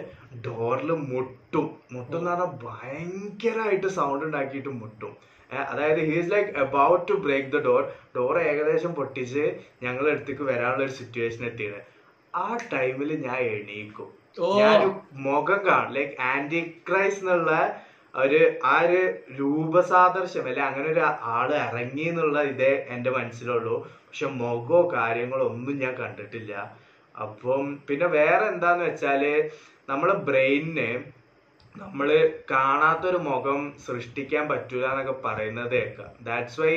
ഡോറിൽ മുട്ടും. മുട്ടും എന്ന് പറഞ്ഞാൽ ഭയങ്കരമായിട്ട് സൗണ്ട് ഉണ്ടാക്കിയിട്ട് മുട്ടും. അതായത് he's like about to break the door door ഏകദേശം പൊട്ടിച്ച് ഞങ്ങളുടെ അടുത്തേക്ക് വരാനുള്ള ഒരു സിറ്റുവേഷൻ എത്തിയത്. ആ ടൈമിൽ ഞാൻ എണീക്കും. ഞാൻ മുഖം കാണും. ലൈക്ക് ആന്റി ക്രൈസ്റ്റ് എന്നുള്ള ഒരു ആ ഒരു രൂപസാദൃശ്യം അല്ലെ അങ്ങനെ ഒരു ആൾ ഇറങ്ങി എന്നുള്ള ഇതേ എന്റെ മനസ്സിലുള്ളൂ. പക്ഷെ മുഖമോ കാര്യങ്ങളോ ഒന്നും ഞാൻ കണ്ടിട്ടില്ല. അപ്പം പിന്നെ വേറെ എന്താന്ന് വെച്ചാൽ നമ്മളെ ബ്രെയിനിന് നമ്മൾ കാണാത്തൊരു മുഖം സൃഷ്ടിക്കാൻ പറ്റൂല എന്നൊക്കെ പറയുന്നത് കേൾക്കാം. ദാറ്റ്സ് വൈ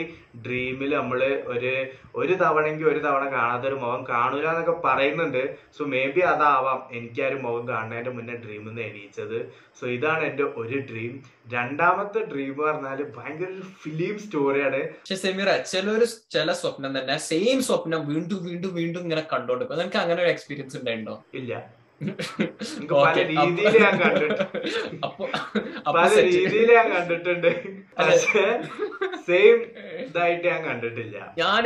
ഡ്രീമിൽ നമ്മൾ ഒരു ഒരു തവണയെങ്കിൽ ഒരു തവണ കാണാത്തൊരു മുഖം കാണൂല എന്നൊക്കെ പറയുന്നുണ്ട്. സോ മേ ബി അതാവാം എനിക്ക് ആ ഒരു മുഖം കാണുന്നതിന്റെ മുന്നേ ഡ്രീമിൽ നിന്ന് എണീച്ചത്. സോ ഇതാണ് എന്റെ ഒരു ഡ്രീം രണ്ടാമത്തെ ഡ്രീം പറഞ്ഞാൽ ഭയങ്കര ഒരു ഫിലിം സ്റ്റോറിയാണ് പക്ഷെ ചില ചിലൊരു ചില സ്വപ്നം തന്നെ സെയിം സ്വപ്നം വീണ്ടും വീണ്ടും വീണ്ടും ഇങ്ങനെ കണ്ടോണ്ടിരിക്കും. നിനക്ക് അങ്ങനെ ഒരു എക്സ്പീരിയൻസ് ഉണ്ടായിട്ടുണ്ടോ ഇല്ല. പല രീതിയിൽ ഞാൻ കണ്ടിട്ടുണ്ട്. പക്ഷെ സെയിം ഇതായിട്ട് ഞാൻ കണ്ടിട്ടില്ല. ഞാൻ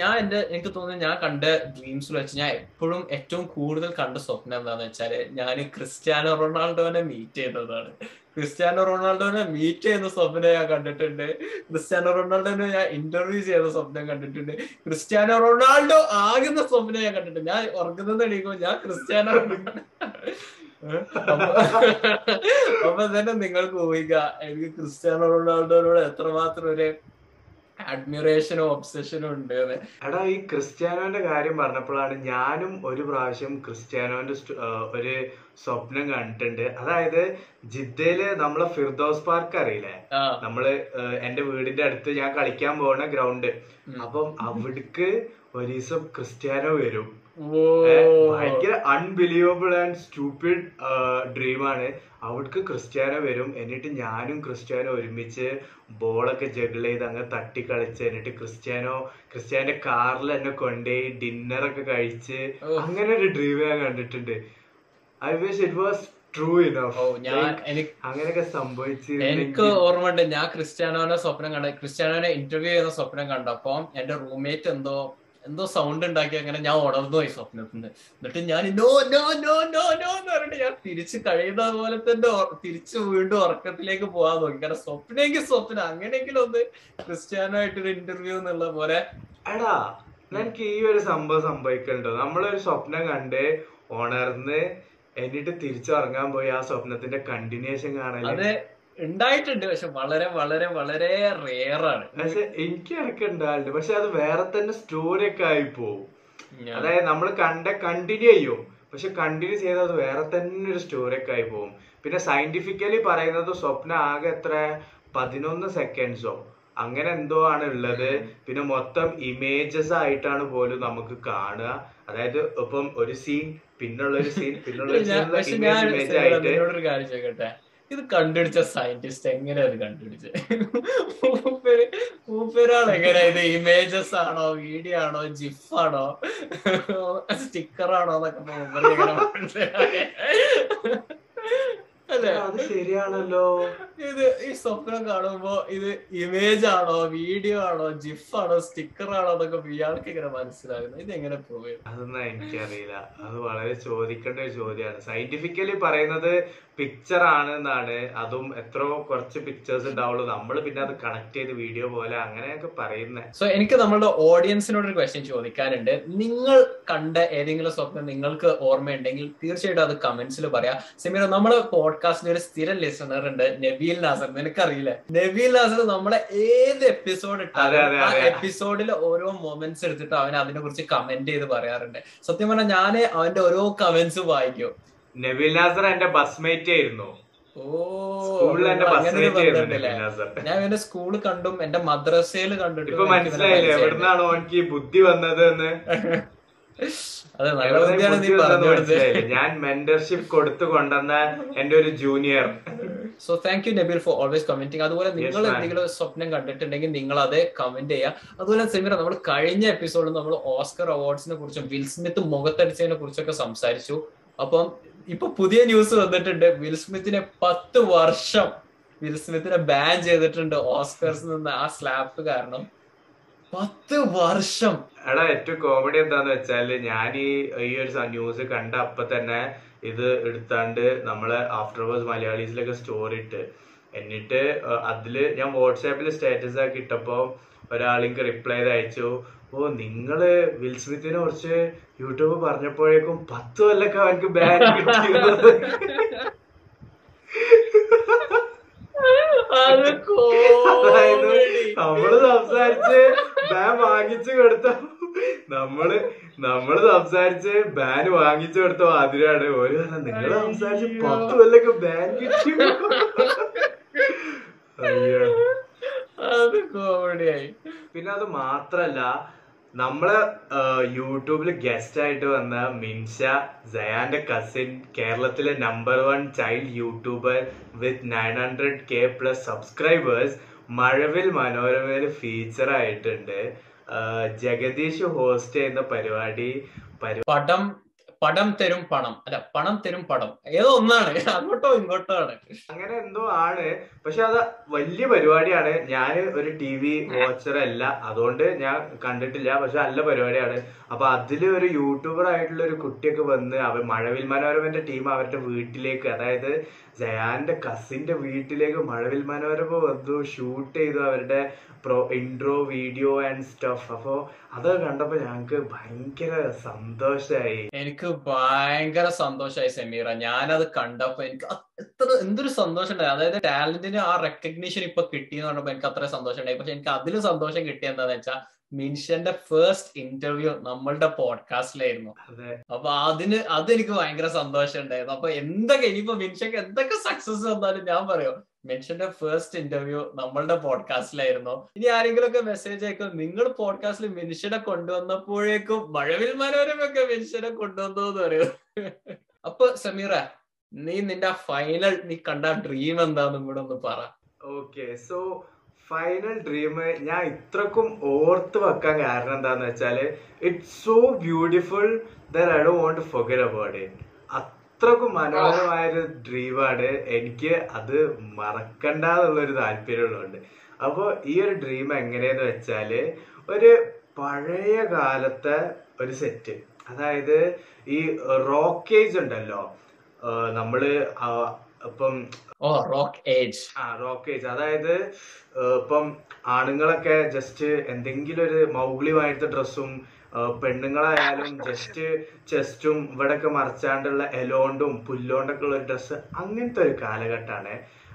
ഞാൻ എന്റെ എനിക്ക് തോന്നുന്നു ഞാൻ കണ്ട ഡ്രീംസ് വെച്ച് ഞാൻ എപ്പോഴും ഏറ്റവും കൂടുതൽ കണ്ട സ്വപ്നം എന്താന്ന് വെച്ചാൽ ഞാൻ ക്രിസ്ത്യാനോ റൊണാൾഡോനെ മീറ്റ് ചെയ്യുന്നതാണ് ക്രിസ്ത്യാനോ റൊണാൾഡോനെ മീറ്റ് ചെയ്യുന്ന സ്വപ്നം ഞാൻ കണ്ടിട്ടുണ്ട്. ക്രിസ്ത്യാനോ റൊണാൾഡോനെ ഞാൻ ഇന്റർവ്യൂ ചെയ്യുന്ന സ്വപ്നം കണ്ടിട്ടുണ്ട്. ക്രിസ്ത്യാനോ റൊണാൾഡോ ആകുന്ന സ്വപ്നം ഞാൻ കണ്ടിട്ടുണ്ട്. ഞാൻ ഉറങ്ങുന്നത് എണീക്കും ഞാൻ ക്രിസ്ത്യാനോ അപ്പൊ തന്നെ നിങ്ങൾക്ക് ഊഹിക്കാം. എനിക്ക് ക്രിസ്ത്യാനോ റൊണാൾഡോനോട് എത്രമാത്രം ഒരു അഡ്മിറേഷനും ഒബ്സഷനും ഉണ്ട്. എടാ ഈ ക്രിസ്ത്യാനോന്റെ കാര്യം പറഞ്ഞപ്പോഴാണ് ഞാനും ഒരു പ്രാവശ്യം ക്രിസ്ത്യാനോന്റെ ഒരു സ്വപ്നം കണ്ടിട്ടുണ്ട്. അതായത് ജിദ്ദയിൽ നമ്മളെ ഫിർദോസ് പാർക്ക് അറിയില്ലേ? നമ്മൾ എന്റെ വീടിന്റെ അടുത്ത് ഞാൻ കളിക്കാൻ പോണ ഗ്രൗണ്ട്. അപ്പം അവിടേക്ക് ഒരു ദിവസം ക്രിസ്ത്യാനോ വരും. ഭയങ്കര അൺബിലീവബിൾ ആൻഡ് സ്റ്റൂപ്പിഡ് ഡ്രീമാണ് അവിടേക്ക് ക്രിസ്ത്യാനോ വരും. എന്നിട്ട് ഞാനും ക്രിസ്ത്യാനോ ഒരുമിച്ച് ബോളൊക്കെ ജഗിൾ ചെയ്ത് അങ്ങ് തട്ടി കളിച്ച് എന്നിട്ട് ക്രിസ്ത്യാനോ ക്രിസ്ത്യാനോന്റെ കാറിൽ എന്നെ കൊണ്ടുപോയി ഡിന്നറൊക്കെ കഴിച്ച്. അങ്ങനെ ഒരു ഡ്രീം ഞാൻ കണ്ടിട്ടുണ്ട്. I wish it was true enough എനിക്ക് ഓർമ്മ എനിക്ക് ഓർമ്മയുണ്ട്. ഞാൻ ക്രിസ്ത്യാനോനെ സ്വപ്നം കണ്ട ക്രിസ്ത്യാനോനെ ഇന്റർവ്യൂ ചെയ്യുന്ന സ്വപ്നം കണ്ടപ്പോ എന്റെ റൂംമേറ്റ് എന്തോ എന്തോ സൗണ്ട് ഉണ്ടാക്കി അങ്ങനെ ഞാൻ ഉണർന്നു പോയി സ്വപ്നത്തിൽ നിന്ന് എന്നിട്ട് ഞാൻ no no no no no എന്ന് പറഞ്ഞിട്ട് ഞാൻ തിരിച്ച് കഴിയുന്ന പോലെ തന്നെ തിരിച്ചു വീണ്ടും ഉറക്കത്തിലേക്ക് പോകാൻ നോക്കി. കാരണം സ്വപ്നെങ്കിൽ സ്വപ്നം അങ്ങനെയെങ്കിലും ഒന്ന് ക്രിസ്ത്യാനോ ആയിട്ടൊരു ഇന്റർവ്യൂ എന്നുള്ള പോലെ. എടാ എനിക്ക് ഈ ഒരു സംഭവം സംഭവിക്കണ്ടോ? നമ്മളൊരു സ്വപ്നം കണ്ട് ഉണർന്ന് എന്നിട്ട് തിരിച്ചുറങ്ങാൻ പോയി ആ സ്വപ്നത്തിന്റെ കണ്ടിന്യൂഷൻ അത്. ഉണ്ടായിട്ടുണ്ട് പക്ഷെ വളരെ വളരെ വളരെ ആണ്. പക്ഷെ എനിക്ക് ഇടയ്ക്ക് ഉണ്ടാവില്ല പക്ഷെ അത് വേറെ തന്നെ സ്റ്റോറി ഒക്കെ ആയി പോവും. അതായത് നമ്മൾ കണ്ട കണ്ടിന്യൂ ചെയ്യും. പക്ഷെ കണ്ടിന്യൂ ചെയ്താൽ അത് വേറെ തന്നെ ഒരു സ്റ്റോറി ഒക്കെ ആയി പോവും. പിന്നെ സയന്റിഫിക്കലി പറയുന്നത് സ്വപ്ന ആകെ എത്ര? പതിനൊന്ന് സെക്കൻഡ്സോ അങ്ങനെ എന്തോ ആണ് ഉള്ളത്. പിന്നെ മൊത്തം ഇമേജസ് ആയിട്ടാണ് പോലും നമുക്ക് കാണുക. അതായത് ഇപ്പം ഒരു സീൻ പിന്നുള്ള ഒരു സീൻ പിന്നുള്ള ഒരു സീൻ ഇമേജ് ആയിട്ട് ഇത് കണ്ടുപിടിച്ച സയന്റിസ്റ്റ് എങ്ങനെയാ ഇത് കണ്ടുപിടിച്ചത് മൂപ്പര് മൂപ്പരാൾ എങ്ങനെയാ ഇത് ഇമേജസ് ആണോ വീഡിയോ ആണോ ജിഫ് ആണോ സ്റ്റിക്കർ ആണോ എന്നൊക്കെ മൂപ്പര് അത് ശരിയാണല്ലോ. ഇത് ഈ സ്വപ്നം കാണുമ്പോ ഇത് ഇമേജ് ആണോ വീഡിയോ ആണോ ജിഫ് ആണോ സ്റ്റിക്കർ ആണോ എന്നൊക്കെ ഇയാൾക്ക് ഇങ്ങനെ മനസ്സിലാകുന്നത്. ഇത് എങ്ങനെ പ്രൂവ് ചെയ്യും അതൊന്നും എനിക്കറിയില്ല. അത് വളരെ ചോദിക്കേണ്ട ഒരു ചോദ്യമാണ്. സയന്റിഫിക്കലി പറയുന്നത് പിക്ചർ ആണ് എന്നാണ് അതും എത്രയോ കുറച്ച് പിക്ചേഴ്സ് ഉണ്ടാവുള്ളൂ. നമ്മൾ പിന്നെ അത് കണക്ട് ചെയ്ത് വീഡിയോ പോലെ അങ്ങനെയൊക്കെ പറയുന്നത് സോ എനിക്ക് നമ്മളുടെ ഓഡിയൻസിനോട് ഒരു ക്വസ്റ്റ്യൻ ചോദിക്കാനുണ്ട്. നിങ്ങൾ കണ്ട ഏതെങ്കിലും സ്വപ്നം നിങ്ങൾക്ക് ഓർമ്മയുണ്ടെങ്കിൽ തീർച്ചയായിട്ടും അത് കമന്റ്സിൽ പറയാം. സെമീറ നമ്മുടെ പോഡ്കാസ്റ്റിൽ ഒരു സ്ഥിരം ലിസണർ ഉണ്ട് നബീൽ നാസർ. നിനക്കറിയില്ല? നബീൽ നാസർ നമ്മളെ ഏത് എപ്പിസോഡ് ഇട്ടാലും ആ. എപ്പിസോഡിൽ ഓരോ മൊമെന്റ്സ് എടുത്തിട്ട് അവൻ അതിനെ കുറിച്ച് കമന്റ് ചെയ്ത് പറയാറുണ്ട്. സത്യം പറഞ്ഞാൽ ഞാൻ അവന്റെ ഓരോ കമന്റ്സ് വായിക്കും. നബീൽ നാസർ എന്റെ ബസ്മേറ്റ് ആയിരുന്നു. ഞാൻ എന്റെ സ്കൂളിൽ കണ്ടും എന്റെ മദ്രസയിൽ കണ്ടിട്ടും മനസ്സിലായില്ലേ? എവിടുന്നാണ് എവിടുന്നാണോ ബുദ്ധി വന്നത് എന്ന് ഞാൻ മെന്റർഷിപ്പ് കൊടുത്തു കൊണ്ടുവന്ന എന്റെ ഒരു junior so thank you Nabeel for always commenting അതുപോലെ നിങ്ങൾ. എന്തെങ്കിലും സ്വപ്നം കണ്ടിട്ടുണ്ടെങ്കിൽ നിങ്ങൾ അത് കമന്റ് ചെയ്യുക അതുപോലെ സെമിറ നമ്മൾ കഴിഞ്ഞ എപ്പിസോഡിൽ നമ്മൾ ഓസ്കർ അവാർഡ്സിനെ കുറിച്ചും വിൽ സ്മിത്ത് മുഖത്തടിച്ചതിനെ കുറിച്ചൊക്കെ സംസാരിച്ചു. അപ്പം ഇപ്പൊ പുതിയ ന്യൂസ് വന്നിട്ടുണ്ട്. വിൽ സ്മിത്തിനെ പത്ത് വർഷം വിൽ സ്മിത്തിനെ ബാൻ ചെയ്തിട്ടുണ്ട് ഓസ്കേഴ്സ് നിന്ന് ആ സ്ലാപ്പ് കാരണം. പത്ത് വർഷം. എടാ ഏറ്റവും കോമഡി എന്താന്ന് വെച്ചാൽ ഞാൻ ഈ ഈ ഒരു ന്യൂസ് കണ്ട അപ്പൊ തന്നെ ഇത് എടുത്താണ്ട് നമ്മളെ ആഫ്റ്റർ വേഴ്സ് മലയാളീസിലൊക്കെ സ്റ്റോറി ഇട്ട്. എന്നിട്ട് അതിൽ ഞാൻ വാട്സാപ്പിൽ സ്റ്റാറ്റസ് ആക്കി ഇട്ടപ്പോ ഒരാളിക്ക് റിപ്ലൈ ചെയ്ത് അയച്ചു. ഓ നിങ്ങൾ വിൽസ്മിത്തിനെ കുറിച്ച് യൂട്യൂബ് പറഞ്ഞപ്പോഴേക്കും പത്ത് കൊല്ലൊക്കെ അവനക്ക് ബാൻ കിട്ടിയത്. അത് അതായത് നമ്മൾ സംസാരിച്ച് ബാൻ വാങ്ങിച്ചു കൊടുത്ത. നമ്മൾ നമ്മൾ സംസാരിച്ച് ബാൻ വാങ്ങിച്ചു കൊടുത്ത അതിനാണ് ഒരു നിങ്ങൾ സംസാരിച്ച് പത്ത് കൊല്ലൊക്കെ ബാൻ കിട്ടി. അയ്യോ. അത് കോമഡിയായി. പിന്നെ അത് മാത്രല്ല നമ്മൾ യൂട്യൂബിൽ ഗസ്റ്റ് ആയിട്ട് വന്ന മിൻഷ ജയാന്റെ കസിൻ കേരളത്തിലെ number one child YouTuber with nine hundred K plus subscribers Mazhavil മനോരമയിൽ ഫീച്ചർ ആയിട്ടുണ്ട്. ജഗദീഷ് ഹോസ്റ്റ് ചെയ്യുന്ന പരിപാടി പരി പടം പടം തരും പണം. അല്ല പണം തരും പടം. ഏതോ ഒന്നാണ്. അങ്ങോട്ടോ ഇങ്ങോട്ടോ ആണ്. അങ്ങനെ എന്തോ ആണ്. പക്ഷെ അത് വലിയ പരിപാടിയാണ്. ഞാൻ ഒരു ടി വി വാച്ചർ അല്ല. അതുകൊണ്ട് ഞാൻ കണ്ടിട്ടില്ല. പക്ഷെ നല്ല പരിപാടിയാണ്. അപ്പൊ അതിൽ ഒരു യൂട്യൂബർ ആയിട്ടുള്ള ഒരു കുട്ടിയൊക്കെ വന്ന് അവർ മഴവിൽ മനോരമന്റെ ടീം അവരുടെ വീട്ടിലേക്ക് അതായത് ജയാന്റെ കസിന്റെ വീട്ടിലേക്ക് മഴവിൽ മനോരമ വന്നു ഷൂട്ട് ചെയ്തു അവരുടെ pro intro video and stuff അപ്പോ അതൊക്കെ കണ്ടപ്പോ ഞങ്ങക്ക് ഭയങ്കര സന്തോഷമായി എനിക്ക് ഭയങ്കര സന്തോഷമായി സെമീറ. ഞാനത് കണ്ടപ്പോ എനിക്ക് എത്ര എന്തൊരു സന്തോഷം ഉണ്ടായി അതായത് ടാലന്റിന് ആ റെക്കഗ്നീഷൻ ഇപ്പൊ കിട്ടിയെന്ന് പറഞ്ഞപ്പോ എനിക്ക് അത്ര സന്തോഷം ഉണ്ടായി പക്ഷെ എനിക്ക് അതിലും സന്തോഷം കിട്ടിയ വെച്ചാൽ മിൻഷന്റെ ഫസ്റ്റ് ഇന്റർവ്യൂ നമ്മളുടെ പോഡ്കാസ്റ്റിലായിരുന്നു അപ്പൊ അതിന് അതെനിക്ക് ഭയങ്കര സന്തോഷം ഉണ്ടായിരുന്നു അപ്പൊ എന്തൊക്കെ ഇനിയിപ്പോ മിൻഷക്ക് എന്തൊക്കെ സക്സസ് വന്നാലും ഞാൻ പറയും മിൻഷന്റെ ഫസ്റ്റ് ഇന്റർവ്യൂ നമ്മളുടെ പോഡ്കാസ്റ്റിലായിരുന്നു ഇനി ആരെങ്കിലും ഒക്കെ മെസ്സേജ് അയക്കും നിങ്ങൾ പോഡ്കാസ്റ്റിൽ മിൻഷനെ കൊണ്ടുവന്നപ്പോഴേക്കും മഴവിൽ മനോരമൊക്കെ മിൻഷനെ കൊണ്ടുവന്നു എന്ന് പറയും. അപ്പൊ സമീറ നീ നിന്റെ ഫൈനൽ നീ കണ്ട ഡ്രീം എന്താന്നും കൂടെ ഒന്ന് പറ. ഓക്കെ സോ ഫൈനൽ ഡ്രീം ഞാൻ ഇത്രക്കും ഓർത്ത് വെക്കാൻ കാരണം എന്താന്ന് വെച്ചാൽ it's so beautiful that I do won't forget about it അത്രക്കും മനോഹരമായൊരു ഡ്രീമാണ് എനിക്ക് അത് മറക്കണ്ടെന്നുള്ളൊരു താല്പര്യമുള്ളതുകൊണ്ട്. അപ്പോൾ ഈ ഒരു ഡ്രീം എങ്ങനെയെന്ന് വെച്ചാൽ ഒരു പഴയ കാലത്തെ ഒരു സെറ്റ് അതായത് ഈ റോക്കേജ് ഉണ്ടല്ലോ. നമ്മൾ ഇപ്പം ഓ റോക്ക് ഏജ്. ആ റോക്ക് ഏജ്. അതായത് ഇപ്പം ആണുങ്ങളൊക്കെ ജസ്റ്റ് എന്തെങ്കിലും ഒരു മൗഗ്ലിയുമായിട്ട് ഡ്രസ്സും പെണ്ണുങ്ങളായാലും ജസ്റ്റ് ചെസ്റ്റും ഇവിടെയൊക്കെ മറച്ചാണ്ടുള്ള എലോണ്ടും പുല്ലോണ്ടൊക്കെ ഉള്ള ഒരു ഡ്രസ്സ് അങ്ങനത്തെ ഒരു കാലഘട്ടമാണ്.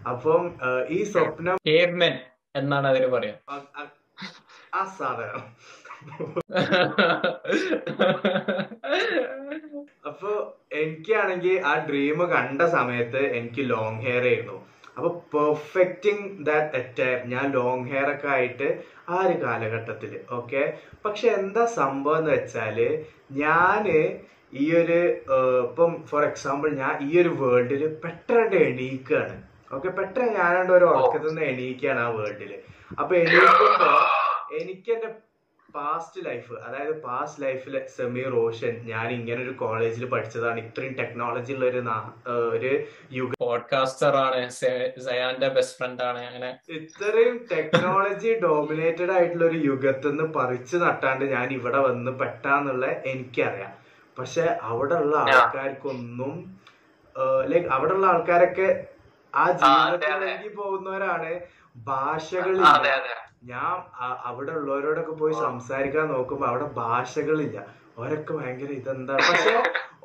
അപ്പം ഈ സ്വപ്നം എന്നാണ് അതിന് പറയാ. ആ സാധനം. അപ്പൊ എനിക്കാണെങ്കിൽ ആ ഡ്രീം കണ്ട സമയത്ത് എനിക്ക് ലോങ് ഹെയർ ആയിരുന്നു. അപ്പൊ പെർഫെക്റ്റിംഗ് ദാറ്റ് ഞാൻ ലോങ് ഹെയർ ഒക്കെ ആയിട്ട് ആ ഒരു കാലഘട്ടത്തിൽ ഓക്കെ പക്ഷെ എന്താ സംഭവം എന്ന് വെച്ചാൽ ഞാൻ ഈ ഒരു ഇപ്പം ഫോർ എക്സാമ്പിൾ ഞാൻ ഈ ഒരു വേൾഡിൽ പെട്ടെന്ന് എണീക്കാണ്. ഓക്കെ പെട്ടെന്ന് ഞാനുണ്ട് ഒരു ഉറക്കത്തിൽ നിന്ന് എണീക്കാണ് ആ വേൾഡിൽ അപ്പൊ എണീക്കുമ്പോ എനിക്ക് പാസ്റ്റ് ലൈഫ് അതായത് പാസ്റ്റ് ലൈഫിലെ സെമി റോഷൻ ഞാൻ ഇങ്ങനെ ഒരു കോളേജിൽ പഠിച്ചതാണ്. ഇത്രയും ടെക്നോളജി ഉള്ള ഒരു ഒരു യുഗ പോഡ്കാസ്റ്റർ ആണ് സയാന്റെ ബെസ്റ്റ് ഫ്രണ്ട് ആണ് അങ്ങനെ. ഇത്രയും ടെക്നോളജി ഡോമിനേറ്റഡ് ആയിട്ടുള്ള ഒരു യുഗത്തിൽ നിന്ന് പറിച്ചു നട്ടാണ്ട് ഞാൻ ഇവിടെ വന്ന് പെട്ടാന്നുള്ള എനിക്കറിയാം. പക്ഷെ അവിടെ ഉള്ള ആൾക്കാർക്കൊന്നും ലൈക്ക് അവിടെ ഉള്ള ആൾക്കാരൊക്കെ ആ ജീവിതത്തിലേക്ക് പോകുന്നവരാണ് ഭാഷകളില്ല. ഞാൻ അവിടെ ഉള്ളവരോടൊക്കെ പോയി സംസാരിക്കാൻ നോക്കുമ്പോ അവിടെ ഭാഷകളില്ല. ഓരൊക്കെ ഭയങ്കര ഇതെന്താ? പക്ഷെ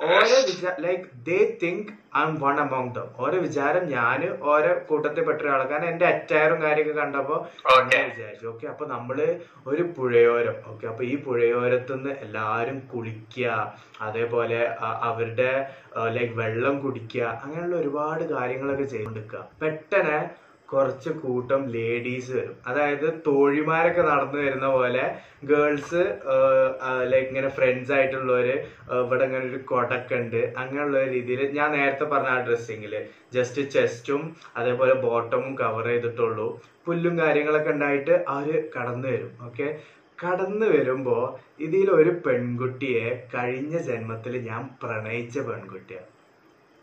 ഓരോ like they think I am one amount them ഓരോ വിചാരം ഞാൻ ഓരോ കൂട്ടത്തിൽ പെട്ട ഒരാളാണ് കാരണം എന്റെ അറ്റയറും കാര്യമൊക്കെ കണ്ടപ്പോ അങ്ങനെ വിചാരിച്ചു ഓക്കെ അപ്പൊ നമ്മൾ ഒരു പുഴയോരം. ഓക്കെ അപ്പൊ ഈ പുഴയോരത്ത് നിന്ന് എല്ലാരും കുളിക്കുക അതേപോലെ അവരുടെ ലൈക്ക് വെള്ളം കുടിക്കുക അങ്ങനെയുള്ള ഒരുപാട് കാര്യങ്ങളൊക്കെ ചെയ്തുകൊണ്ടിരിക്കുക. പെട്ടെന്ന് കുറച്ച് കൂട്ടം ലേഡീസ് വരും. അതായത് തോഴിമാരൊക്കെ നടന്നു വരുന്ന പോലെ ഗേൾസ് ലൈക്ക് ഇങ്ങനെ ഫ്രണ്ട്സ് ആയിട്ടുള്ളവര് ഇവിടെ ഇങ്ങനെ ഒരു കൊടക്കെ ഉണ്ട്. അങ്ങനെയുള്ള രീതിയിൽ ഞാൻ നേരത്തെ പറഞ്ഞ ആ ഡ്രസ്സിങ്ങിൽ ജസ്റ്റ് ചെസ്റ്റും അതേപോലെ ബോട്ടമും കവർ ചെയ്തിട്ടുള്ളൂ. പുല്ലും കാര്യങ്ങളൊക്കെ ഉണ്ടായിട്ട് അവർ കടന്നു വരും. ഓക്കെ കടന്നു വരുമ്പോ ഇതിൽ ഒരു പെൺകുട്ടിയെ കഴിഞ്ഞ ജന്മത്തിൽ ഞാൻ പ്രണയിച്ച പെൺകുട്ടിയാണ്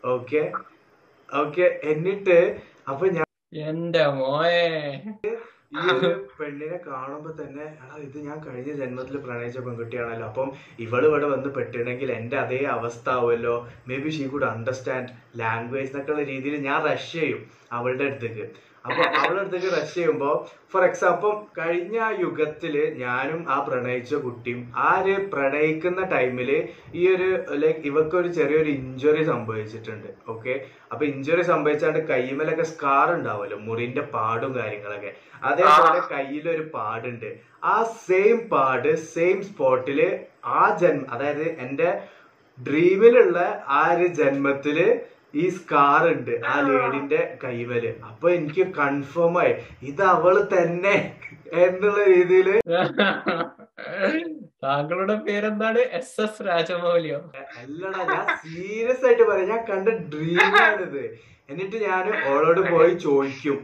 ഓക്കെ ഓക്കെ എന്നിട്ട് അപ്പൊ ഞാൻ എന്റെ മോയെ. ഈ ഒരു പെണ്ണിനെ കാണുമ്പോ തന്നെ എടാ ഇത് ഞാൻ കഴിഞ്ഞ ജന്മത്തിൽ പ്രണയിച്ച പെൺകുട്ടിയാണല്ലോ. അപ്പം ഇവൾ ഇവിടെ വന്ന് പെട്ടിണെങ്കിൽ എന്റെ അതേ അവസ്ഥ ആവുമല്ലോ maybe she could understand language എന്നൊക്കെയുള്ള രീതിയിൽ ഞാൻ റഷ് ചെയ്യും അവളുടെ അടുത്തേക്ക്. അപ്പൊ അടുത്തേക്ക് റഷ് ചെയ്യുമ്പോ ഫോർ എക്സാമ്പിൾ കഴിഞ്ഞ യുഗത്തിൽ ഞാനും ആ പ്രണയിച്ച കുട്ടിയും ആ ഒരു പ്രണയിക്കുന്ന ടൈമിൽ ഈ ഒരു ലൈക്ക് ഒരു ചെറിയൊരു ഇഞ്ചുറി സംഭവിച്ചിട്ടുണ്ട് ഓക്കെ അപ്പൊ ഇഞ്ചുറി സംഭവിച്ചാണ്ട് കൈമലൊക്കെ സ്കാർ ഉണ്ടാവുമല്ലോ മുറിന്റെ പാടും കാര്യങ്ങളൊക്കെ. അതേപോലെ കയ്യിലൊരു പാടുണ്ട്. ആ സെയിം പാട് സെയിം സ്പോട്ടിൽ ആ ജന്മ അതായത് എന്റെ ഡ്രീമിലുള്ള ആ ഒരു ജന്മത്തിൽ ഈ സ്കാർ ഉണ്ട് ആ ലേഡിന്റെ കൈവൽ. അപ്പൊ എനിക്ക് കൺഫേം ആയി ഇത് അവൾ തന്നെ എന്നുള്ള രീതിയിൽ. താങ്കളുടെ പേരെന്താണ്? എസ് എസ് രാജമൗലിയോ? അല്ലടാ ഞാൻ സീരിയസ് ആയിട്ട് പറയാം. ഞാൻ കണ്ട ഡ്രീം ഡ്രീമാണിത് എന്നിട്ട് ഞാൻ ഓളോട് പോയി ചോദിക്കും.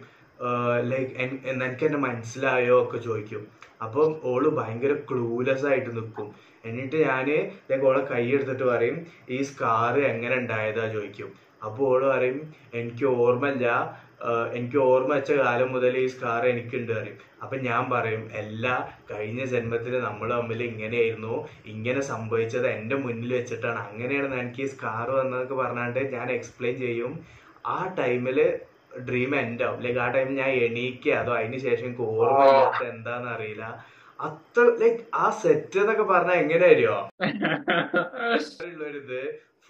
ലൈക്ക് എനിക്ക് എന്നെ മനസ്സിലായോ ഒക്കെ ചോദിക്കും. അപ്പം ഓൾ ഭയങ്കര ക്ലൂലെസ് ആയിട്ട് നിൽക്കും എന്നിട്ട് ഞാൻ ലൈക്ക് ഓളെ കൈ എടുത്തിട്ട് പറയും ഈ സ്കാർ എങ്ങനെ ഉണ്ടായതാ ചോദിക്കും. അപ്പോൾ ഓൾ പറയും എനിക്ക് ഓർമ്മയില്ല. എനിക്ക് ഓർമ്മ വെച്ച കാലം മുതൽ ഈ സ്കാർ എനിക്കുണ്ട് പറയും. അപ്പൊ ഞാൻ പറയും എല്ലാ കഴിഞ്ഞ ജന്മത്തിൽ നമ്മൾ തമ്മിൽ ഇങ്ങനെയായിരുന്നു. ഇങ്ങനെ സംഭവിച്ചത് എന്റെ മുന്നിൽ വെച്ചിട്ടാണ്. അങ്ങനെയാണ് എനിക്ക് ഈ സ്കാർ വന്നതൊക്കെ പറഞ്ഞാണ്ട് ഞാൻ എക്സ്പ്ലെയിൻ ചെയ്യും. ആ ടൈമിൽ ഡ്രീം എൻഡ് ആവും. ലൈക്ക് ആ ടൈം ഞാൻ എണീക്കുക അതോ അതിന് ശേഷം എനിക്ക് എന്താന്ന് അറിയില്ല. അത്ര ലൈക്ക് ആ സെറ്റ് എന്നൊക്കെ പറഞ്ഞാൽ എങ്ങനെ അറിയോ? ഉള്ളൊരിത്.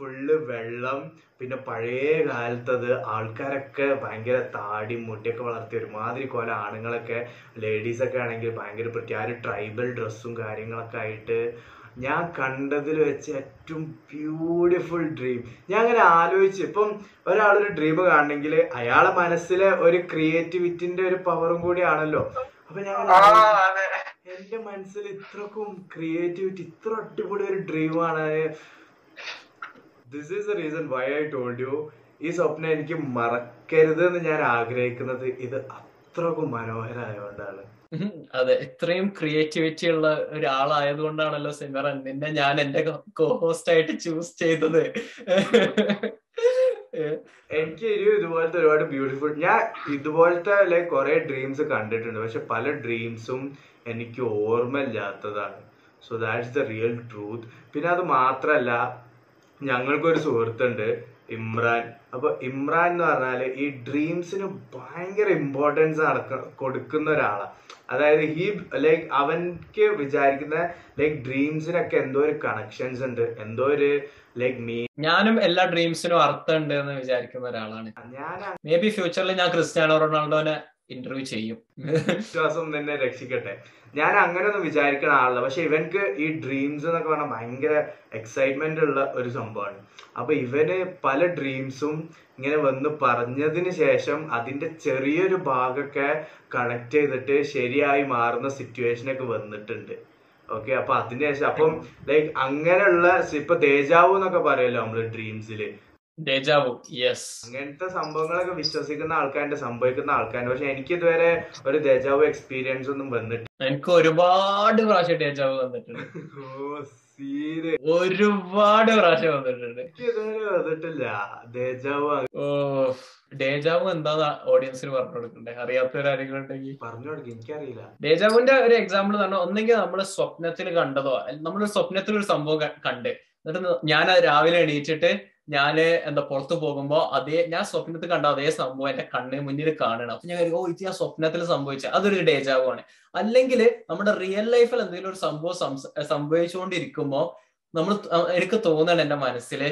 ഫുള്ള് വെള്ളം പിന്നെ പഴയ കാലത്തത് ആൾക്കാരൊക്കെ ഭയങ്കര താടി മുടിയൊക്കെ വളർത്തി ഒരുമാതിരി കോല ആണുങ്ങളൊക്കെ ലേഡീസൊക്കെ ആണെങ്കിൽ ഭയങ്കര പ്രത്യേക ആ ഒരു ട്രൈബൽ ഡ്രസ്സും കാര്യങ്ങളൊക്കെ ആയിട്ട് ഞാൻ കണ്ടതിൽ വെച്ച് ഏറ്റവും ബ്യൂട്ടിഫുൾ ഡ്രീം ഞാൻ അങ്ങനെ ആലോചിച്ച്. ഇപ്പം ഒരാളൊരു ഡ്രീം കാണണമെങ്കിൽ അയാളെ മനസ്സിലെ ഒരു ക്രിയേറ്റിവിറ്റിന്റെ ഒരു പവറും കൂടിയാണല്ലോ. അപ്പൊ ഞാൻ എന്റെ മനസ്സിൽ ഇത്രക്കും ക്രിയേറ്റിവിറ്റി ഇത്ര അടിപൊളി ഒരു ഡ്രീമാണ് this is the reason why I told you ഈ സ്വപ്നം എനിക്ക് മറക്കരുത് എന്ന് ഞാൻ ആഗ്രഹിക്കുന്നത് ഇത് അത്രക്കും മനോഹരമായതുകൊണ്ടാണ്. അതെ ഇത്രയും ക്രിയേറ്റിവിറ്റി ഉള്ള ഒരാളായതുകൊണ്ടാണല്ലോ സിമറൻ നിന്നെ ഞാൻ എന്റെ കോഹോസ്റ്റ് ആയിട്ട് ചൂസ് ചെയ്തത്. എനിക്ക് ഒരു ഇതുപോലത്തെ ഒരുപാട് ബ്യൂട്ടിഫുൾ ഞാൻ ഇതുപോലത്തെ ലൈക്ക് കുറെ ഡ്രീംസ് കണ്ടിട്ടുണ്ട്. പക്ഷെ പല ഡ്രീംസും എനിക്ക് ഓർമ്മയില്ലാത്തതാണ്. So that's the real truth പിന്നെ അത് മാത്രല്ല ഞങ്ങൾക്കൊരു സുഹൃത്തുണ്ട് ഇമ്രാൻ. അപ്പൊ ഇമ്രാൻ എന്ന് പറഞ്ഞാൽ ഈ ഡ്രീംസിന് ഭയങ്കര ഇമ്പോർട്ടൻസ് കൊടുക്കുന്ന ഒരാളാണ് അതായത് ഹീ ലൈക്ക് അവൻക്ക് വിചാരിക്കുന്ന ലൈക്ക് ഡ്രീംസിനൊക്കെ എന്തോ ഒരു കണക്ഷൻസ് ഉണ്ട് എന്തോ ഒരു ലൈക്ക് മീ ഞാനും എല്ലാ ഡ്രീംസിനും അർത്ഥം ഉണ്ട് എന്ന് വിചാരിക്കുന്ന ഒരാളാണ്. ഞാൻ മേ ബി ഫ്യൂച്ചറിൽ ഞാൻ ക്രിസ്ത്യാനോ റൊണാൾഡോനെ ഇന്റർവ്യൂ ചെയ്യും. വിശ്വാസം നിന്നെ രക്ഷിക്കട്ടെ. ഞാൻ അങ്ങനെ ഒന്നും വിചാരിക്കണ ആളല്ല. പക്ഷെ ഇവൻക്ക് ഈ ഡ്രീംസ് എന്നൊക്കെ പറഞ്ഞാൽ ഭയങ്കര എക്സൈറ്റ്മെന്റ് ഉള്ള ഒരു സംഭവമാണ്. അപ്പൊ ഇവന് പല ഡ്രീംസും ഇങ്ങനെ വന്ന് പറഞ്ഞതിന് ശേഷം അതിന്റെ ചെറിയൊരു ഭാഗമൊക്കെ കണക്ട് ചെയ്തിട്ട് ശരിയായി മാറുന്ന സിറ്റുവേഷനൊക്കെ വന്നിട്ടുണ്ട്. ഓക്കെ അപ്പൊ അതിന് ശേഷം അപ്പം ലൈക്ക് അങ്ങനെയുള്ള ഇപ്പൊ തേജാവ് എന്നൊക്കെ പറയല്ലോ നമ്മൾ ഡ്രീംസിൽ ഡേജാവു യെസ് അങ്ങനത്തെ സംഭവങ്ങളൊക്കെ വിശ്വസിക്കുന്ന ആൾക്കാരുണ്ട് സംഭവിക്കുന്ന ആൾക്കാരുണ്ട്. പക്ഷെ എനിക്ക് ഇതുവരെ ഒരു ദജാവ് എക്സ്പീരിയൻസ് ഒന്നും വന്നിട്ടില്ല. എനിക്ക് ഒരുപാട് പ്രാവശ്യം ഡേജാവു വന്നിട്ടുണ്ട്. ഓ സീര്. ഒരുപാട് പ്രാവശ്യം വന്നിട്ടുണ്ട്. എനിക്ക് ഇതുവരെ വന്നിട്ടില്ല ദജാവ് ഓ ഡേജാവു എന്താ ഓഡിയൻസിന് പറഞ്ഞു കൊടുക്കണ്ടേ? അറിയാത്തവരാരെങ്കിലും ഉണ്ടെങ്കിൽ പറഞ്ഞു കൊടുക്കും എനിക്കറിയില്ല. ഡേജാവുന്റെ ഒരു എക്സാമ്പിൾ പറഞ്ഞാൽ ഒന്നെങ്കിൽ നമ്മൾ സ്വപ്നത്തിൽ കണ്ടതോ നമ്മൾ സ്വപ്നത്തിൽ ഒരു സംഭവം കണ്ട്. എന്നിട്ട് ഞാൻ അത് രാവിലെ എണീറ്റിട്ട് ഞാൻ എന്താ പുറത്തു പോകുമ്പോ അതേ ഞാൻ സ്വപ്നത്തിൽ കണ്ട അതേ സംഭവം എന്റെ കണ്ണിന് മുന്നിൽ കാണണം. അപ്പൊ ഞാൻ ഓ ഇത് ഞാൻ സ്വപ്നത്തിൽ സംഭവിച്ച അതൊരു ഡേജാവു ആണ്. അല്ലെങ്കിൽ നമ്മുടെ റിയൽ ലൈഫിൽ എന്തെങ്കിലും ഒരു സംഭവം സംഭവിച്ചുകൊണ്ടിരിക്കുമ്പോ നമ്മൾ എനിക്ക് തോന്നണം എന്റെ മനസ്സിൽ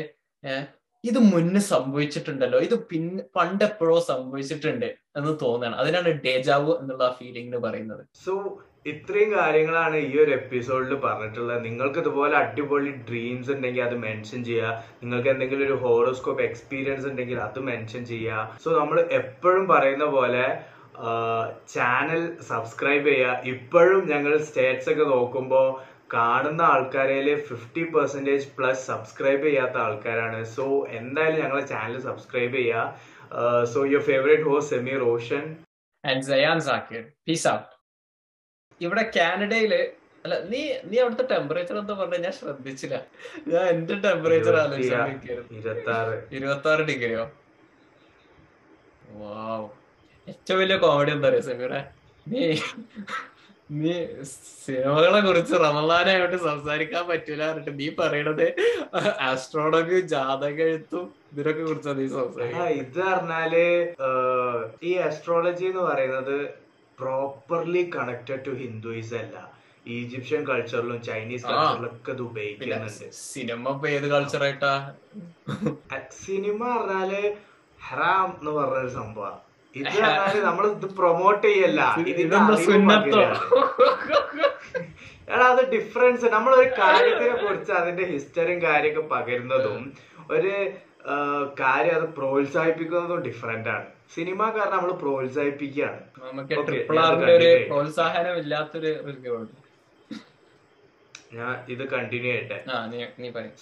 ഇത് മുന്നേ സംഭവിച്ചിട്ടുണ്ടല്ലോ ഇത് പിന്നെ പണ്ട് എപ്പോഴോ സംഭവിച്ചിട്ടുണ്ട് എന്ന് തോന്നണം അതിനാണ് ഡേജാവു എന്നുള്ള ഫീലിംഗ് പറയുന്നത്. സോ ഇത്രയും കാര്യങ്ങളാണ് ഈ ഒരു എപ്പിസോഡിൽ പറഞ്ഞിട്ടുള്ളത്. നിങ്ങൾക്ക് ഇതുപോലെ അടിപൊളി ഡ്രീംസ് ഉണ്ടെങ്കിൽ അത് മെൻഷൻ ചെയ്യുക. നിങ്ങൾക്ക് എന്തെങ്കിലും ഒരു ഹോറോസ്കോപ്പ് എക്സ്പീരിയൻസ് ഉണ്ടെങ്കിൽ അത് മെൻഷൻ ചെയ്യുക. സോ നമ്മൾ എപ്പോഴും പറയുന്ന പോലെ ചാനൽ സബ്സ്ക്രൈബ് ചെയ്യുക. ഇപ്പോഴും ഞങ്ങൾ സ്റ്റേറ്റ്സ് ഒക്കെ നോക്കുമ്പോൾ കാണുന്ന ആൾക്കാരിൽ ഫിഫ്റ്റി പെർസെന്റേജ് പ്ലസ് സബ്സ്ക്രൈബ് ചെയ്യാത്ത ആൾക്കാരാണ്. സോ എന്തായാലും ഞങ്ങളെ ചാനൽ സബ്സ്ക്രൈബ് ചെയ്യുക. So your favourite host Sami Roshan and Sayan Zakir peace out ഇവിടെ കാനഡയിൽ അല്ല നീ നീ അവിടുത്തെ ടെമ്പറേച്ചർ എന്താ പറഞ്ഞ? ഞാൻ ശ്രദ്ധിച്ചില്ല. ഞാൻ എന്റെ ടെമ്പറേച്ചർ ഇരുപത്തി ആറ് ഡിഗ്രിയോ വാവ് ഏറ്റവും വലിയ കോമഡി എന്താ പറയാ സമീറെ? നീ നീ സിനിമകളെ കുറിച്ച് റമദാനായിട്ട് സംസാരിക്കാൻ പറ്റില്ല എന്നിട്ട് നീ പറയണത് ആസ്ട്രോണമി ജാതക എഴുത്തും ഇതിനൊക്കെ കുറിച്ചാണ് നീ സംസാരിക്കുന്നത് ഇത് പറഞ്ഞാൽ ഈ ആസ്ട്രോളജി എന്ന് പറയുന്നത് പ്രോപ്പർലി കണക്റ്റഡ് ടു ഹിന്ദുയിസം അല്ല. ഈജിപ്ഷ്യൻ കൾച്ചറിലും ചൈനീസ് കൾച്ചറിലൊക്കെ കൾച്ചറിലും ഒക്കെ ഇത് ഉപയോഗിക്കുന്നുണ്ട്. സിനിമ ഇപ്പൊ ഏത് കൾച്ചറായിട്ടാ സിനിമ പറഞ്ഞാൽ ഹറാം എന്ന് പറഞ്ഞൊരു സംഭവം. ഇത് പറഞ്ഞാൽ നമ്മൾ ഇത് പ്രൊമോട്ട് ചെയ്യല്ല. ഇതിന്റെ. എടാ അത് ഡിഫറൻസ് നമ്മൾ ഒരു കാര്യത്തിനെ കുറിച്ച് അതിന്റെ ഹിസ്റ്ററിയും കാര്യമൊക്കെ പകരുന്നതും ഒരു കാര്യം അത് പ്രോത്സാഹിപ്പിക്കുന്നതും ഡിഫറെന്റ് ആണ്. സിനിമ കാരണം നമ്മൾ പ്രോത്സാഹിപ്പിക്കുകയാണ്. നമുക്ക് Okay, ട്രിപ്പിൾ ഞാൻ ആറിന്റെ ഒരു പ്രോത്സാഹനം ഇല്ലാത്തൊരു ഞാൻ ഇത് കണ്ടിന്യൂ ചെയ്യട്ടെ. ആ നീ നീ പറയും.